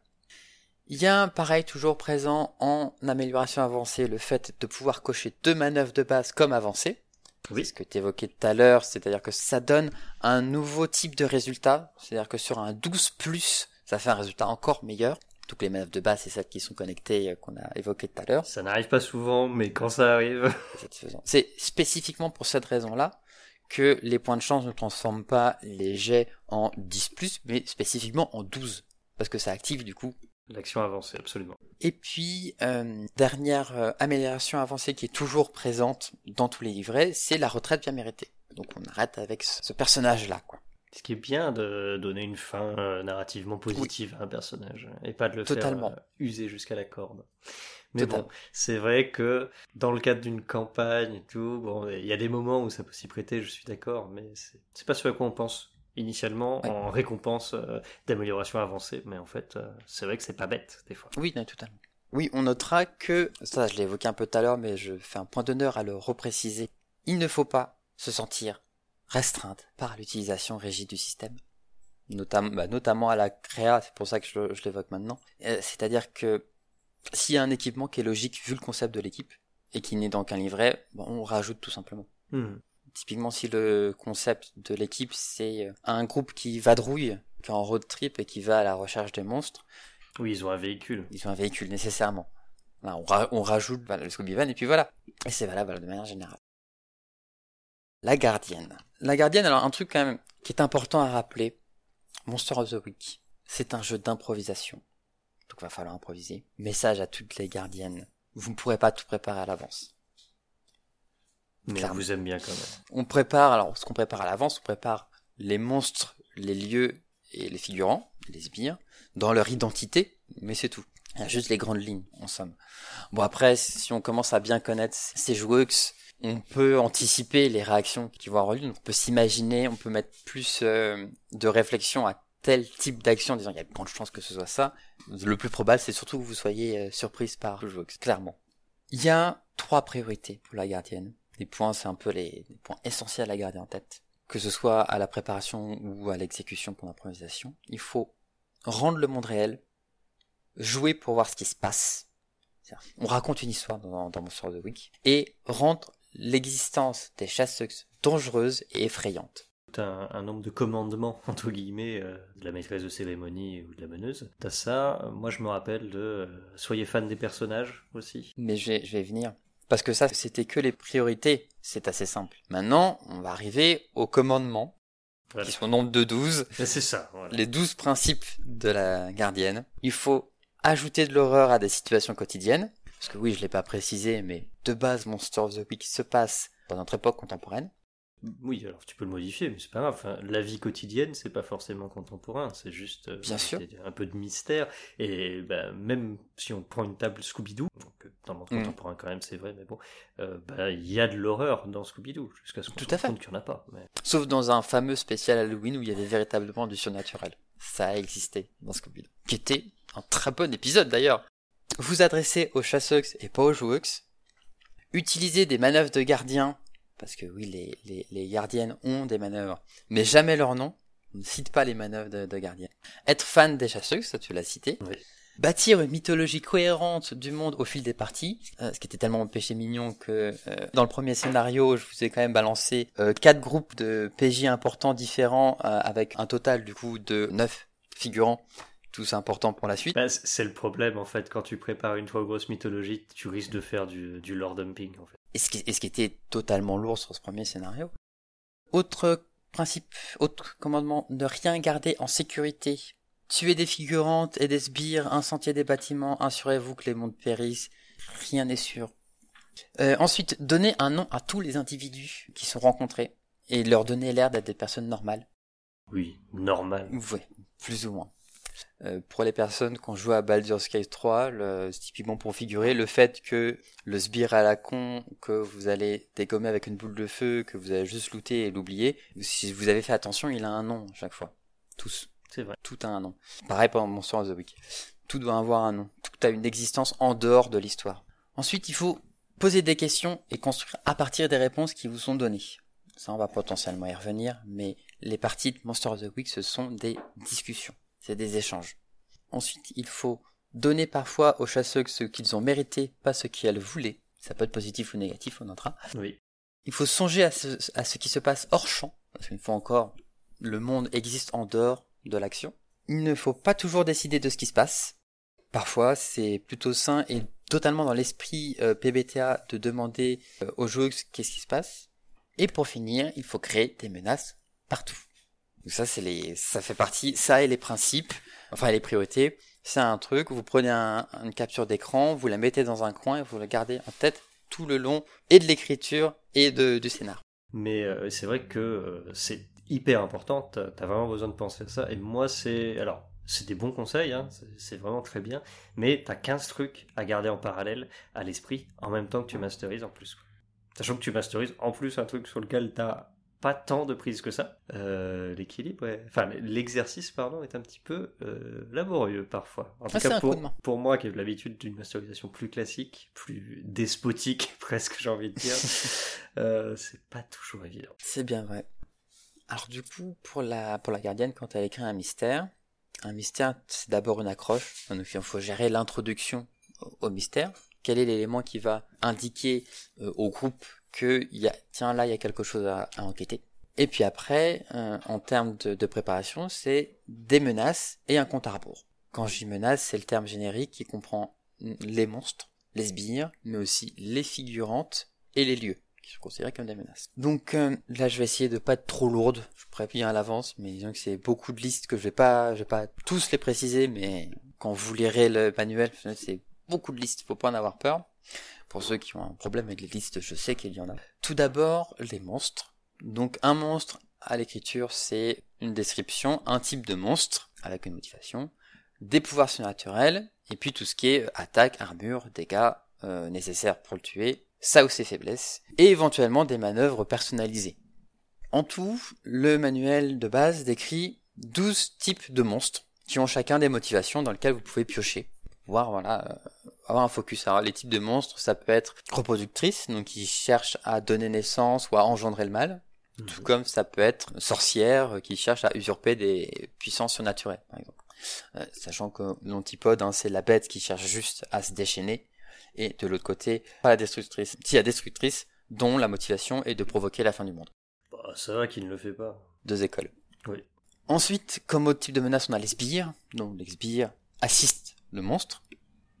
Il y a, pareil, toujours présent en amélioration avancée, le fait de pouvoir cocher deux manœuvres de base comme avancées. Oui. Ce que tu évoquais tout à l'heure, c'est-à-dire que ça donne un nouveau type de résultat, c'est-à-dire que sur un 12+, ça fait un résultat encore meilleur. Toutes les manœuvres de base, c'est celles qui sont connectées, euh, qu'on a évoquées tout à l'heure. Ça n'arrive pas souvent, mais quand ça arrive. C'est spécifiquement pour cette raison-là que les points de chance ne transforment pas les jets en 10+, mais spécifiquement en 12. Parce que ça active du coup L'action avancée, absolument. Et puis, euh, dernière euh, amélioration avancée qui est toujours présente dans tous les livrets, c'est la retraite bien méritée. Donc on arrête avec ce, ce personnage-là, quoi. Ce qui est bien de donner une fin euh, narrativement positive à un personnage et pas de le Totalement. faire euh, user jusqu'à la corde. Mais Totalement. bon, c'est vrai que dans le cadre d'une campagne et tout, bon, il y a des moments où ça peut s'y prêter, je suis d'accord, mais c'est pas ce à quoi on pense initialement Ouais. en récompense euh, d'amélioration avancée, mais en fait, c'est vrai que c'est pas bête des fois. Oui, non, totalement. Oui, on notera que, ça je l'ai évoqué un peu tout à l'heure, mais je fais un point d'honneur à le repréciser, il ne faut pas se sentir restreinte par l'utilisation rigide du système. Notamment, bah, notamment à la créa, c'est pour ça que je, l'évoque maintenant. Euh, C'est-à-dire que s'il y a un équipement qui est logique vu le concept de l'équipe, et qui n'est dans qu'un livret, bon, on rajoute tout simplement. Hmm. Typiquement, si le concept de l'équipe, c'est euh, un groupe qui vadrouille, qui est en road trip et qui va à la recherche des monstres, Oui, ils ont un véhicule. ils ont un véhicule nécessairement. Là, on, ra- on rajoute le Scooby Van et puis voilà. Et c'est valable de manière générale. La gardienne. La gardienne, alors un truc quand même qui est important à rappeler. Monster of the Week, c'est un jeu d'improvisation. Donc il va falloir improviser. Message à toutes les gardiennes. Vous ne pourrez pas tout préparer à l'avance. Mais Clairement. vous aime bien quand même. On prépare, alors ce qu'on prépare à l'avance, on prépare les monstres, les lieux et les figurants, les sbires, dans leur identité, mais c'est tout. Il y a juste les grandes lignes, en somme. Bon après, si on commence à bien connaître ces joueurs, on peut anticiper les réactions qui vont avoir lieu, on peut s'imaginer, on peut mettre plus euh, de réflexion à tel type d'action en disant il y a de grandes chances que ce soit ça. Le plus probable, c'est surtout que vous soyez euh, surprise par le joueur, clairement. Il y a trois priorités pour la gardienne. Les points, c'est un peu les, points essentiels à garder en tête. Que ce soit à la préparation ou à l'exécution pour l'improvisation. Il faut rendre le monde réel, jouer pour voir ce qui se passe. On raconte une histoire dans, dans Monster of the Week. Et rendre l'existence des chasseuses dangereuse et effrayante. Tout un, un nombre de commandements, entre guillemets, euh, de la maîtresse de cérémonie ou de la meneuse. T'as ça, moi je me rappelle de euh, soyez fan des personnages aussi. Mais je vais, je vais venir. Parce que ça, c'était que les priorités. C'est assez simple. Maintenant, on va arriver au commandement, Voilà. qui sont au nombre de 12. Mais C'est ça, voilà. les douze principes de la gardienne. Il faut ajouter de l'horreur à des situations quotidiennes. Parce que oui, je l'ai pas précisé, mais de base, Monster of the Week se passe dans notre époque contemporaine. Oui, alors tu peux le modifier, mais c'est pas grave. Enfin, la vie quotidienne, c'est pas forcément contemporain, c'est juste euh, Bien sûr. un peu de mystère. Et bah, même si on prend une table Scooby-Doo, euh, dans le monde Mhm. contemporain quand même, c'est vrai, mais bon, euh, bah, il y a de l'horreur dans Scooby-Doo, jusqu'à ce qu'on se compte qu'il n'y en a pas. Mais... Sauf dans un fameux spécial Halloween où il y avait véritablement du surnaturel. Ça a existé dans Scooby-Doo. Qui était un très bon épisode d'ailleurs. Vous adressez aux chasseurs et pas aux joueurs. Utilisez des manœuvres de gardiens. Parce que oui, les, les, les gardiennes ont des manœuvres. Mais jamais leur nom. On ne cite pas les manœuvres de, de gardiens. Être fan des chasseurs, ça tu l'as cité. Oui. Bâtir une mythologie cohérente du monde au fil des parties, euh, ce qui était tellement péché mignon que euh, dans le premier scénario, je vous ai quand même balancé euh, quatre groupes de PJ importants différents avec un total du coup de neuf figurants, tous importants pour la suite. Bah, c'est le problème en fait, quand tu prépares une trop grosse mythologie, tu risques de faire du, du lore dumping en fait. Et ce, qui, et ce qui était totalement lourd sur ce premier scénario. Autre principe, autre commandement, ne rien garder en sécurité. Tuez des figurantes et des sbires, incendiez des bâtiments, assurez-vous que les mondes périssent. Rien n'est sûr. Euh, ensuite, donnez un nom à tous les individus qui sont rencontrés et leur donner l'air d'être des personnes normales. Oui, normal. Ouais, plus ou moins. Euh, pour les personnes qui ont joué à Baldur's Gate 3, le, typiquement pour figurer le fait que le sbire à la con que vous allez dégommer avec une boule de feu, que vous allez juste looter et l'oublier, si vous avez fait attention, il a un nom à chaque fois. Tous. C'est vrai. Tout a un nom. Pareil pour Monster of the Week. Tout doit avoir un nom. Tout a une existence en dehors de l'histoire. Ensuite, il faut poser des questions et construire à partir des réponses qui vous sont données. Ça, on va potentiellement y revenir, mais les parties de Monster of the Week, ce sont des discussions. C'est des échanges. Ensuite, il faut donner parfois aux chasseurs ce qu'ils ont mérité, pas ce qu'elles voulaient. Ça peut être positif ou négatif, on notera. Oui. Il faut songer à ce, à ce qui se passe hors champ, parce qu'une fois encore, le monde existe en dehors de l'action. Il ne faut pas toujours décider de ce qui se passe. Parfois, c'est plutôt sain et totalement dans l'esprit euh, PBTA de demander euh, aux joueurs qu'est-ce qui se passe. Et pour finir, il faut créer des menaces partout. Donc ça, c'est les, ça fait partie, ça et les principes, enfin les priorités. c'est un truc, vous prenez une capture d'écran, vous la mettez dans un coin et vous la gardez en tête tout le long et de l'écriture et de, du scénar. Mais euh, c'est vrai que euh, c'est hyper important, t'as as vraiment besoin de penser à ça. Et moi, c'est... Alors, c'est des bons conseils, hein, c'est vraiment très bien, mais t'as 15 trucs à garder en parallèle à l'esprit en même temps que tu masterises en plus. Sachant que tu masterises en plus un truc sur lequel t'as pas tant de prise que ça. Euh, l'équilibre, enfin l'exercice, pardon, est un petit peu euh, laborieux parfois. En tout ah, cas, pour, pour, moi qui ai l'habitude d'une masterisation plus classique, plus despotique presque, j'ai envie de dire, euh, c'est pas toujours évident. C'est bien vrai. Alors du coup, pour la pour la gardienne, quand elle écrit un mystère, un mystère, c'est d'abord une accroche. Donc il faut gérer l'introduction au, mystère. Quel est l'élément qui va indiquer au groupe que y a, tiens là il y a quelque chose à, enquêter. Et puis après, euh, en termes de, préparation, c'est des menaces et un compte à rebours. Quand je dis menace, c'est le terme générique qui comprend les monstres, les sbires, mais aussi les figurantes et les lieux qui sont considérés comme des menaces. Donc euh, là, je vais essayer de pas être trop lourde. Je préviens à l'avance, mais disons que c'est beaucoup de listes que je vais pas, je vais pas tous les préciser, mais quand vous lirez le manuel, c'est beaucoup de listes. Faut pas en avoir peur. Pour ceux qui ont un problème avec les listes, je sais qu'il y en a. Tout d'abord, les monstres. Donc un monstre à l'écriture, c'est une description, un type de monstre avec une motivation, des pouvoirs surnaturels, et puis tout ce qui est attaque, armure, dégâts euh, nécessaires pour le tuer, ça ou ses faiblesses, et éventuellement des manœuvres personnalisées. En tout, le manuel de base décrit 12 types de monstres qui ont chacun des motivations dans lesquelles vous pouvez piocher voir voilà euh, avoir un focus. Alors les types de monstres, ça peut être reproductrice, donc qui cherche à donner naissance ou à engendrer le mal, mhm. tout comme ça peut être sorcière euh, qui cherche à usurper des puissances surnaturelles, par exemple. Euh, sachant que l'antipode, hein, c'est la bête qui cherche juste à se déchaîner, et de l'autre côté, pas la destructrice, si la destructrice, dont la motivation est de provoquer la fin du monde. Bah, ça va qu'il ne le fait pas. Deux écoles. Oui. Ensuite, comme autre type de menace, on a les sbires. Donc les sbires assistent le monstre.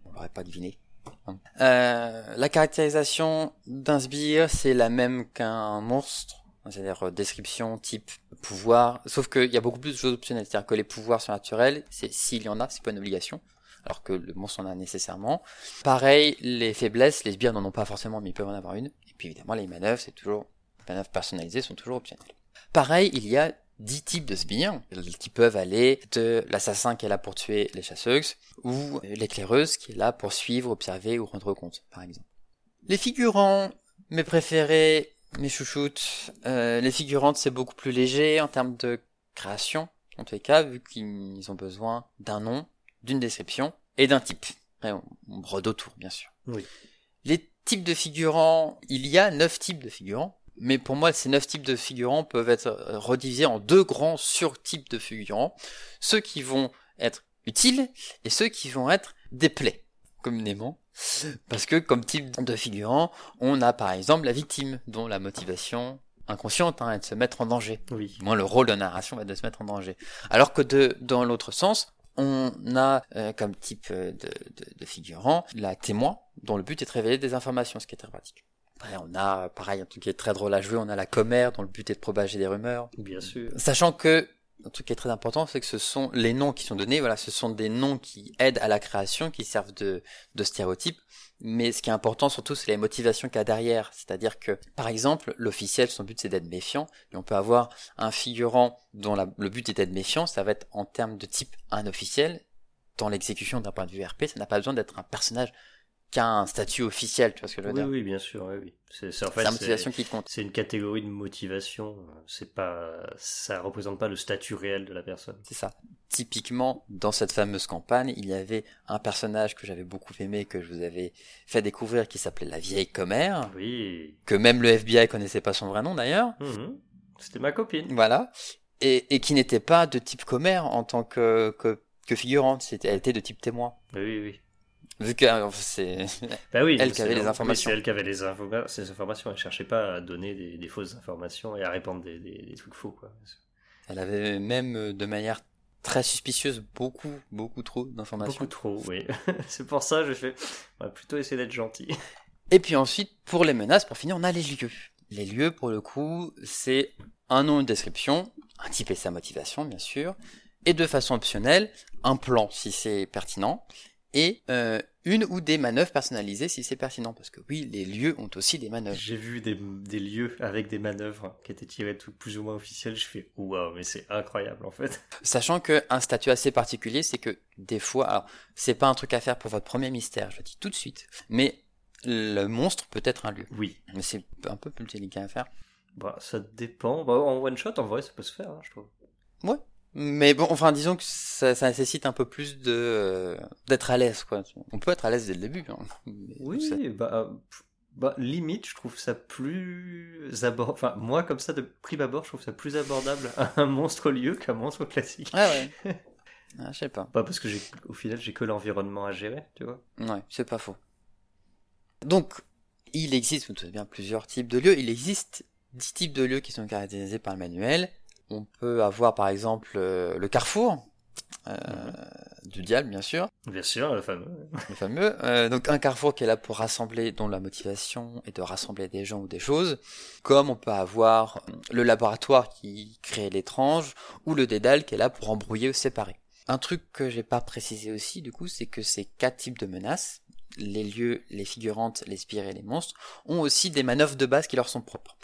On l'aurait pas deviné. Hein. Euh, la caractérisation d'un sbire, c'est la même qu'un monstre. C'est-à-dire euh, description, type, pouvoir. Sauf qu'il y a beaucoup plus de choses optionnelles. C'est-à-dire que les pouvoirs sont naturels. C'est s'il y en a, c'est pas une obligation. Alors que le monstre en a nécessairement. Pareil, les faiblesses, les sbires n'en ont pas forcément, mais ils peuvent en avoir une. Et puis évidemment, les manœuvres, c'est toujours, les manœuvres personnalisées sont toujours optionnelles. Pareil, il y a dix types de sbires qui peuvent aller de l'assassin qui est là pour tuer les chasseuses ou l'éclaireuse qui est là pour suivre, observer ou rendre compte, par exemple. Les figurants, mes préférés, mes chouchoutes, euh, les figurantes c'est beaucoup plus léger en termes de création, en tous les cas, vu qu'ils ont besoin d'un nom, d'une description et d'un type. Après, on brode autour, bien sûr. Oui. Les types de figurants, il y a neuf types de figurants. Mais pour moi, ces neuf types de figurants peuvent être euh, redivisés en deux grands surtypes de figurants. Ceux qui vont être utiles et ceux qui vont être des plaies, communément. Parce que comme type de figurant, on a par exemple la victime, dont la motivation inconsciente hein, est de se mettre en danger. Oui. Moi, le rôle de narration va de se mettre en danger. Alors que de, dans l'autre sens, on a euh, comme type euh, de, de, de, figurant la témoin, dont le but est de révéler des informations, ce qui est très pratique on a, pareil, un truc qui est très drôle à jouer, on a la commère dont le but est de propager des rumeurs. Bien sûr. Sachant que, un truc qui est très important, c'est que ce sont les noms qui sont donnés, voilà, ce sont des noms qui aident à la création, qui servent de, de stéréotypes. Mais ce qui est important surtout, c'est les motivations qu'il y a derrière. C'est-à-dire que, par exemple, l'officiel, son but c'est d'être méfiant, et on peut avoir un figurant dont le but est d'être méfiant, ça va être en termes de type un officiel. Dans l'exécution d'un point de vue RP, ça n'a pas besoin d'être un personnage qu'un statut officiel, tu vois ce que je veux oui, dire Oui, bien sûr, oui, oui. C'est en fait, la motivation qui compte. C'est une catégorie de motivation. C'est pas, ça représente pas le statut réel de la personne. C'est ça. Typiquement, dans cette fameuse campagne, il y avait un personnage que j'avais beaucoup aimé, que je vous avais fait découvrir, qui s'appelait la vieille commère. Oui. Que même le FBI connaissait pas son vrai nom d'ailleurs. Mhm. C'était ma copine. Voilà. Et, et qui n'était pas de type commère en tant que, que, que figurante. C'était, elle était de type témoin. Oui, oui. Vu que c'est bah oui, elle qui avait les informations. c'est elle qui avait les ces informations. Elle cherchait pas à donner des, fausses informations et à répandre des, trucs faux. Quoi. Elle avait même euh, de manière très suspicieuse beaucoup, beaucoup trop d'informations. Beaucoup trop, oui. c'est pour ça que je fais on va plutôt essayer d'être gentil. Et puis ensuite, pour les menaces, pour finir, on a les lieux. Les lieux, pour le coup, c'est un nom, une description, un type et sa motivation, bien sûr, et de façon optionnelle, un plan si c'est pertinent, et euh, une ou des manœuvres personnalisées si c'est pertinent. Parce que oui, les lieux ont aussi des manœuvres. J'ai vu des, des, lieux avec des manœuvres qui étaient tirées tout plus ou moins officielles. Je fais waouh, mais c'est incroyable en fait. Sachant que un statut assez particulier, c'est que des fois, alors c'est pas un truc à faire pour votre premier mystère, je le dis tout de suite, mais le monstre peut être un lieu. Oui. Mais c'est un peu plus délicat à faire. Bah, ça dépend. Bah, en one shot, en vrai, ça peut se faire, hein, je trouve. Ouais. Mais bon, enfin, disons que ça, ça nécessite un peu plus de euh, d'être à l'aise, quoi. On peut être à l'aise dès le début. Hein. Oui, bah, bah, limite, je trouve ça plus abordable. Enfin, moi, comme ça, de prime abord, je trouve ça plus abordable un monstre lieu qu'un monstre classique. Ah ouais. ah, je sais pas. Pas parce que j'ai, au final, j'ai que l'environnement à gérer, tu vois. Ouais, c'est pas faux. Donc, il existe, vous savez bien, plusieurs types de lieux. Il existe dix types de lieux qui sont caractérisés par le manuel. On peut avoir par exemple euh, le carrefour, euh, mhm. du diable, bien sûr. Bien sûr, le fameux. Le fameux. Euh, donc un carrefour qui est là pour rassembler, dont la motivation est de rassembler des gens ou des choses. Comme on peut avoir le laboratoire qui crée l'étrange, ou le dédale qui est là pour embrouiller ou séparer. Un truc que j'ai pas précisé aussi, du coup, c'est que ces quatre types de menaces, les lieux, les figurantes, les spires et les monstres, ont aussi des manœuvres de base qui leur sont propres.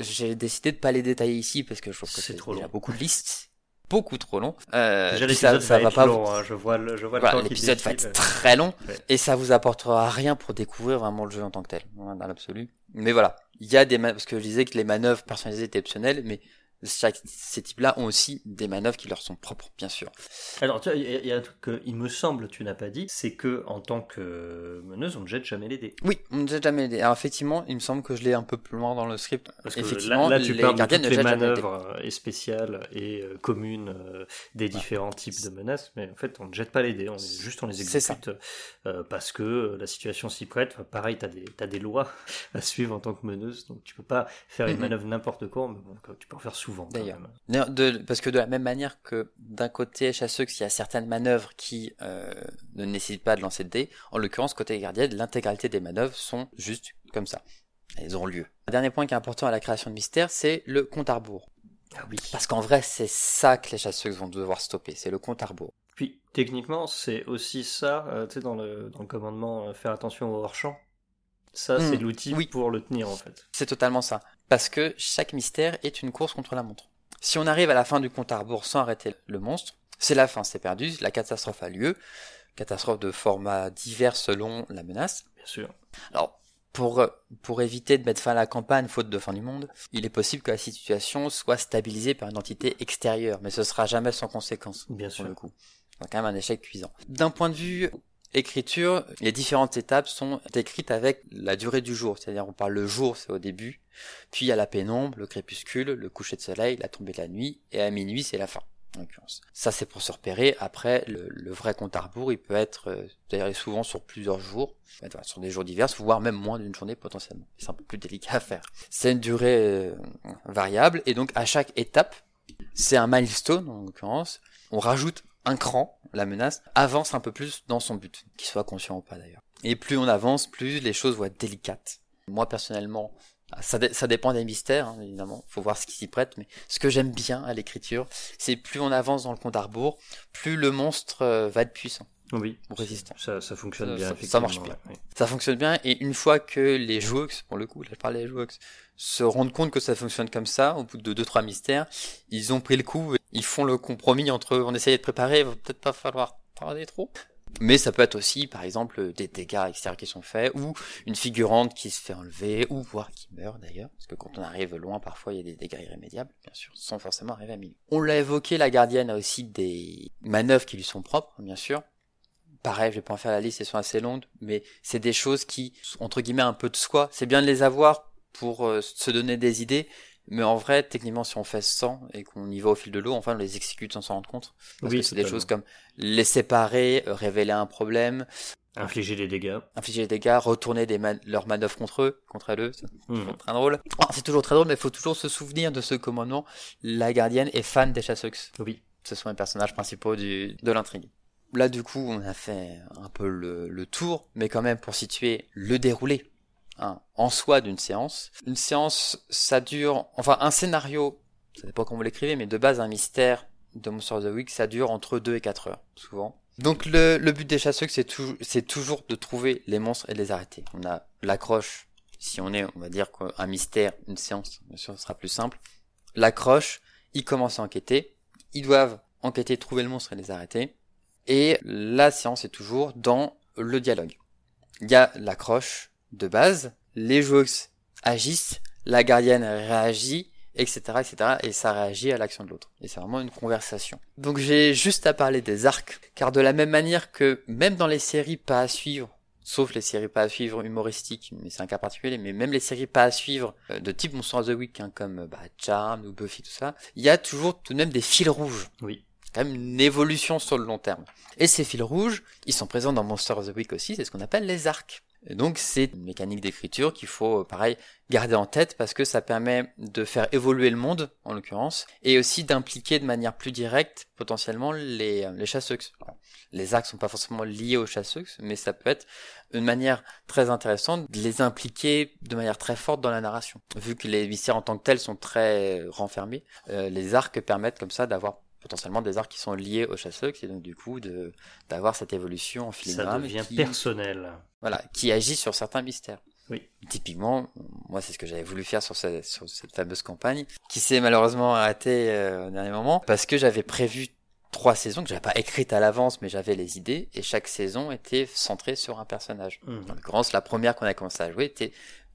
J'ai décidé de pas les détailler ici parce que je trouve que c'est trop long. Il y a beaucoup de listes, beaucoup trop long. Euh, Déjà l'épisode ça, va, pas long, hein. je vois le, je vois voilà, l'épisode va être très long et ça vous apportera rien pour découvrir vraiment le jeu en tant que tel, dans l'absolu. Mais voilà, il y a des parce que je disais que les manœuvres personnalisées étaient optionnelles, mais chaque, ces types-là ont aussi des manœuvres qui leur sont propres, bien sûr. Alors, tu il y, a un truc qu'il me semble, tu n'as pas dit, c'est que en tant que meneuse, on ne jette jamais les dés. Oui, on ne jette jamais les dés. Alors, effectivement, il me semble que je l'ai un peu plus loin dans le script. Parce que effectivement, là, tu les parles de toutes les manœuvres et spéciales et euh, communes euh, des différents types de menaces, mais en fait, on ne jette pas les dés, on juste on les exécute euh, parce que la situation s'y prête. Enfin, pareil, tu as des, as des lois à suivre en tant que meneuse, donc tu peux pas faire une mm-hmm. manœuvre n'importe quoi, mais bon, tu peux en faire souvent. D'ailleurs. Parce que de la même manière que d'un côté chasseux, il y a certaines manœuvres qui euh, ne nécessitent pas de lancer de dés, en l'occurrence côté gardien, l'intégralité des manœuvres sont juste comme ça. Elles ont lieu. Un dernier point qui est important à la création de mystère, c'est le compte à rebours. Ah oui. Parce qu'en vrai, c'est ça que les chasseuses vont devoir stopper, c'est le compte à rebours. Puis, techniquement, c'est aussi ça, euh, tu sais, dans le, dans le commandement, euh, faire attention au hors-champ. Ça, c'est hmm. l'outil oui. pour le tenir, en fait. C'est totalement ça. Parce que chaque mystère est une course contre la montre. Si on arrive à la fin du compte à rebours sans arrêter le monstre, c'est la fin, c'est perdu, la catastrophe a lieu. Catastrophe de format divers selon la menace. Bien sûr. Alors, pour, pour éviter de mettre fin à la campagne, faute de fin du monde, il est possible que la situation soit stabilisée par une entité extérieure, mais ce sera jamais sans conséquence. Bien sûr. le coup. C'est quand même un échec cuisant. D'un point de vue écriture, les différentes étapes sont décrites avec la durée du jour, c'est-à-dire on parle le jour, c'est au début, puis il y a la pénombre, le crépuscule, le coucher de soleil, la tombée de la nuit, et à minuit c'est la fin. Ça c'est pour se repérer. Après, le, vrai compte à rebours, il peut être d'ailleurs souvent sur plusieurs jours, sur des jours divers, voire même moins d'une journée potentiellement. C'est un peu plus délicat à faire. C'est une durée euh, variable, et donc à chaque étape, c'est un milestone en l'occurrence. On rajoute un cran, la menace, avance un peu plus dans son but, qu'il soit conscient ou pas d'ailleurs. Et plus on avance, plus les choses vont être délicates. Moi personnellement, ça, ça dépend des mystères, hein, évidemment, faut voir ce qui s'y prête, mais ce que j'aime bien à l'écriture, c'est plus on avance dans le compte à rebours, plus le monstre euh, va être puissant. Oui, ou résistant. Ça, ça fonctionne bien. Ça, ça marche bien. Ça fonctionne bien, et une fois que les joueurs, pour le coup, là je parlais des joueurs, se rendent compte que ça fonctionne comme ça, au bout de deux trois mystères, ils ont pris le coup, ils font le compromis entre on essaye de préparer, il va peut-être pas falloir tarder trop. Mais ça peut être aussi, par exemple, des dégâts extérieurs qui sont faits, ou une figurante qui se fait enlever, ou voire qui meurt d'ailleurs, parce que quand on arrive loin, parfois il y a des dégâts irrémédiables, bien sûr, sans forcément arriver à milieu. On l'a évoqué, la gardienne a aussi des manœuvres qui lui sont propres, bien sûr. Pareil, je vais pas en faire la liste, elles sont assez longues, mais c'est des choses qui, entre guillemets, un peu de soi. C'est bien de les avoir pour euh, se donner des idées, mais en vrai, techniquement, si on fait 100 et qu'on y va au fil de l'eau, enfin, on les exécute sans s'en rendre compte. Parce que c'est des choses comme les séparer, euh, révéler un problème. Infliger des dégâts. Infliger des dégâts, retourner des leurs manœuvres contre eux, contre eux, c'est mmh. toujours très drôle. Ah, c'est toujours très drôle, mais il faut toujours se souvenir de ce commandement. La gardienne est fan des chasseux. Oui. Ce sont les personnages principaux du, de l'intrigue. Là, du coup, on a fait un peu le, le tour, mais quand même pour situer le déroulé en soi d'une séance. Une séance, ça dure, enfin un scénario, ça dépend comment vous l'écrivez, mais de base un mystère de Monster of the Week, ça dure entre 2 et 4 heures, souvent. Donc le, but des chasseurs, c'est toujours, c'est toujours de trouver les monstres et de les arrêter. On a l'accroche, si on est, on va dire qu'un mystère, une séance, bien sûr, ce sera plus simple. L'accroche, ils commencent à enquêter, ils doivent enquêter, trouver le monstre et les arrêter. Et la séance est toujours dans le dialogue. Il y a l'accroche de base, les joueurs agissent, la gardienne réagit, etc., etc., et ça réagit à l'action de l'autre. Et c'est vraiment une conversation. Donc j'ai juste à parler des arcs, car de la même manière que même dans les séries pas à suivre, sauf les séries pas à suivre humoristiques, mais c'est un cas particulier, mais même les séries pas à suivre euh, de type Monster of the Week, hein, comme bah, Charm ou Buffy, tout ça, il y a toujours tout de même des fils rouges. Oui. Quand même une évolution sur le long terme. Et ces fils rouges, ils sont présents dans Monster of the Week aussi, c'est ce qu'on appelle les arcs. Donc c'est une mécanique d'écriture qu'il faut, pareil, garder en tête parce que ça permet de faire évoluer le monde, en l'occurrence, et aussi d'impliquer de manière plus directe potentiellement les, les chasseux. Les arcs sont pas forcément liés aux chasseux, mais ça peut être une manière très intéressante de les impliquer de manière très forte dans la narration. Vu que les mystères en tant que tels sont très renfermés, euh, les arcs permettent comme ça d'avoir potentiellement des arcs qui sont liés aux chasseurs, et donc du coup d'avoir cette évolution en filigrane. Ça devient personnel. Voilà, qui agit sur certains mystères. Oui. Typiquement, moi c'est ce que j'avais voulu faire sur, cette, sur cette fameuse campagne, qui s'est malheureusement arrêtée euh, au dernier moment, parce que j'avais prévu trois saisons que j'avais pas écrites à l'avance, mais j'avais les idées, et chaque saison était centrée sur un personnage. En l'occurrence, la première qu'on a commencé à jouer était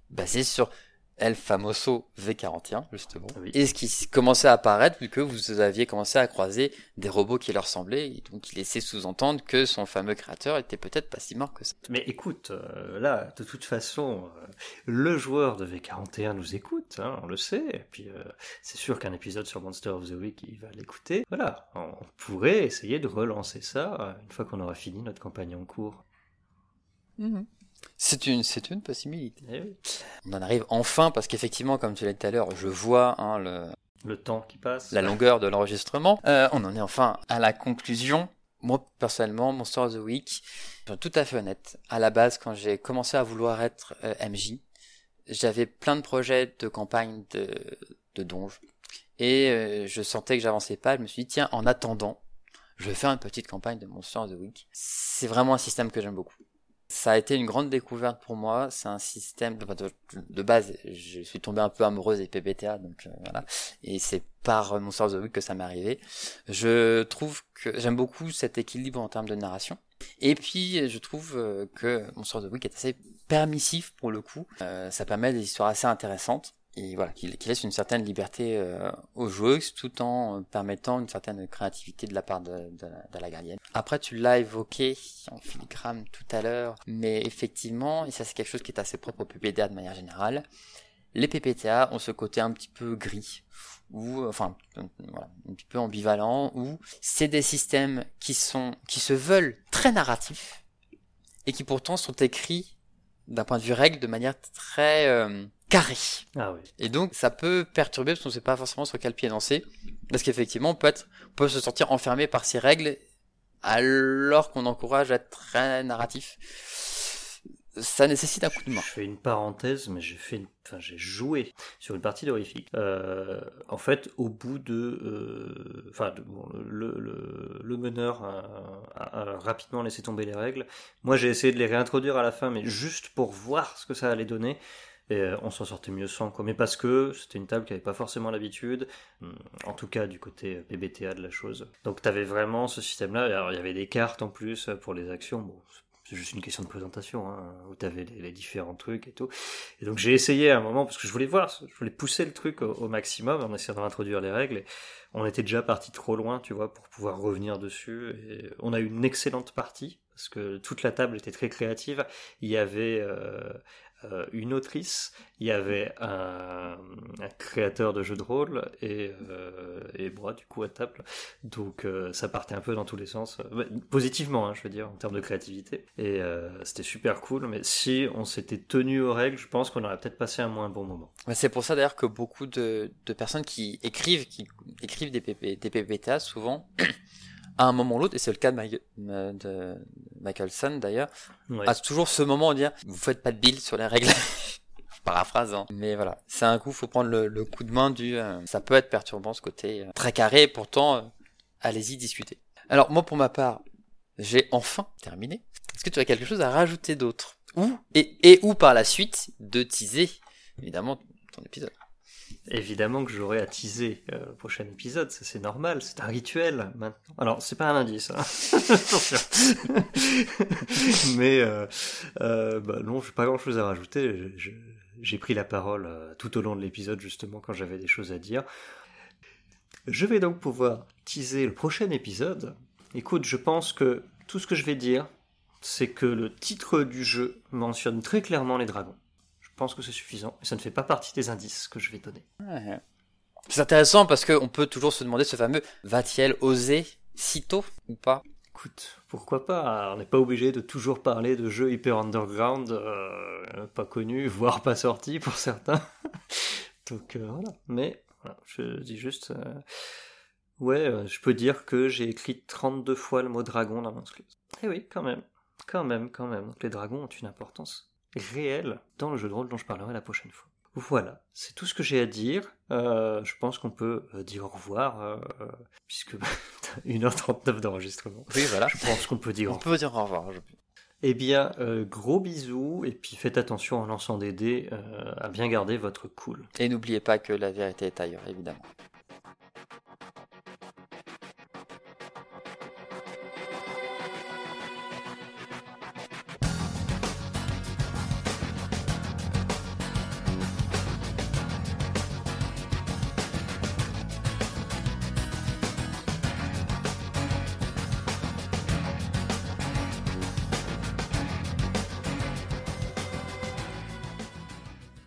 basée sur El Famoso V41, justement. Oui. Et ce qui commençait à apparaître, vu que vous aviez commencé à croiser des robots qui leur ressemblaient, et donc il laissait sous-entendre que son fameux créateur était peut-être pas si mort que ça. Mais écoute, euh, là, de toute façon, euh, le joueur de V41 nous écoute, hein, on le sait. Et puis, euh, c'est sûr qu'un épisode sur Monster of the Week, il va l'écouter. Voilà, on pourrait essayer de relancer ça une fois qu'on aura fini notre campagne en cours. C'est une, c'est une possibilité. Eh oui. On en arrive enfin, parce qu'effectivement, comme tu l'as dit tout à l'heure, je vois hein, le, Le temps qui passe. la longueur de l'enregistrement. Euh, on en est enfin à la conclusion. Moi, personnellement, Monster of the Week, je suis tout à fait honnête. À la base, quand j'ai commencé à vouloir être euh, MJ, j'avais plein de projets de campagne de, de donge. Et euh, je sentais que j'avançais pas. Je me suis dit, tiens, en attendant, je vais faire une petite campagne de Monster of the Week. C'est vraiment un système que j'aime beaucoup. Ça a été une grande découverte pour moi. C'est un système de, de, de base. Je suis tombé un peu amoureuse des PBTA, donc euh, voilà. Et c'est par Monster of the Week que ça m'est arrivé. Je trouve que j'aime beaucoup cet équilibre en termes de narration. Et puis je trouve euh, que Monster of the Week est assez permissif pour le coup. Euh, ça permet des histoires assez intéressantes et voilà, qui, laisse une certaine liberté euh, aux joueuses tout en euh, permettant une certaine créativité de la part de, la gardienne. Après, tu l'as évoqué en filigrane tout à l'heure, mais effectivement, et ça c'est quelque chose qui est assez propre au PPTA de manière générale, les PPTA ont ce côté un petit peu gris, ou enfin voilà, un petit peu ambivalent, où c'est des systèmes qui sont qui se veulent très narratifs et qui pourtant sont écrits d'un point de vue règle de manière très euh, carrée. Ah oui. Et donc, ça peut perturber parce qu'on ne sait pas forcément sur quel pied danser. Parce qu'effectivement, on peut, être, on peut se sentir enfermé par ces règles alors qu'on encourage à être très narratif. Ça nécessite un coup de main. Je fais une parenthèse, mais j'ai fait, une... enfin j'ai joué sur une partie d'Horrifique. Euh, en fait, au bout de, euh... enfin, le, le, le meneur a... rapidement laissé tomber les règles. Moi, j'ai essayé de les réintroduire à la fin, mais juste pour voir ce que ça allait donner. Et euh, on s'en sortait mieux sans, quoi. Mais parce que c'était une table qui avait pas forcément l'habitude, en tout cas du côté PBTA de la chose. Donc t'avais vraiment ce système-là. Alors il y avait des cartes en plus pour les actions. Bon, c'est juste une question de présentation, hein, où tu avais les, différents trucs et tout. Et donc j'ai essayé à un moment, parce que je voulais voir, je voulais pousser le truc au, maximum en essayant d'introduire les règles. On était déjà parti trop loin, tu vois, pour pouvoir revenir dessus. On a eu une excellente partie, parce que toute la table était très créative. Il y avait euh, euh, une autrice, il y avait un, créateur de jeux de rôle et, euh, et moi du coup à table. Donc euh, ça partait un peu dans tous les sens, positivement hein, je veux dire en termes de créativité. Et c'était super cool, mais si on s'était tenu aux règles, je pense qu'on aurait peut-être passé un moins bon moment. C'est pour ça d'ailleurs que beaucoup de, personnes qui écrivent, qui écrivent des, des PPTA souvent à un moment ou l'autre, et c'est le cas de, Mike, de Michaelson d'ailleurs, Ouais. à toujours ce moment de dire vous faites pas de build sur les règles. Paraphrase, hein. mais voilà, c'est un coup, faut prendre le, le, coup de main du. Euh, ça peut être perturbant ce côté euh, très carré, pourtant euh, allez-y discuter. Alors moi pour ma part, j'ai enfin terminé. Est-ce que tu as quelque chose à rajouter d'autre? Ou et, et ou par la suite de teaser évidemment ton épisode. Évidemment que j'aurai à teaser euh, le prochain épisode, ça c'est normal, c'est un rituel maintenant. Alors c'est pas un indice, hein. Mais euh, euh, bah, non, j'ai pas grand chose à rajouter. J'ai pris la parole euh, tout au long de l'épisode justement quand j'avais des choses à dire. Je vais donc pouvoir teaser le prochain épisode. Écoute, je pense que tout ce que je vais dire, c'est que le titre du jeu mentionne très clairement les dragons. Je pense que c'est suffisant et ça ne fait pas partie des indices que je vais donner. Ouais. C'est intéressant parce qu'on peut toujours se demander ce fameux va-t-il oser si tôt ou pas? Écoute, pourquoi pas? On n'est pas obligé de toujours parler de jeux hyper underground, euh, pas connus, voire pas sortis pour certains. Donc euh, voilà. Mais voilà, je dis juste, euh, ouais, je peux dire que j'ai écrit 32 fois le mot dragon dans mon script. Eh oui, quand même, quand même, quand même. Donc les dragons ont une importance réelle dans le jeu de rôle dont je parlerai la prochaine fois. Voilà, c'est tout ce que j'ai à dire. Euh, je pense qu'on peut euh, dire au revoir, euh, euh, puisque 1h39 d'enregistrement. Oui, voilà. Je pense qu'on peut dire. On peut dire au revoir. je- Eh bien, euh, gros bisous, et puis faites attention en lançant des dés à bien garder votre cool. Et n'oubliez pas que la vérité est ailleurs, évidemment.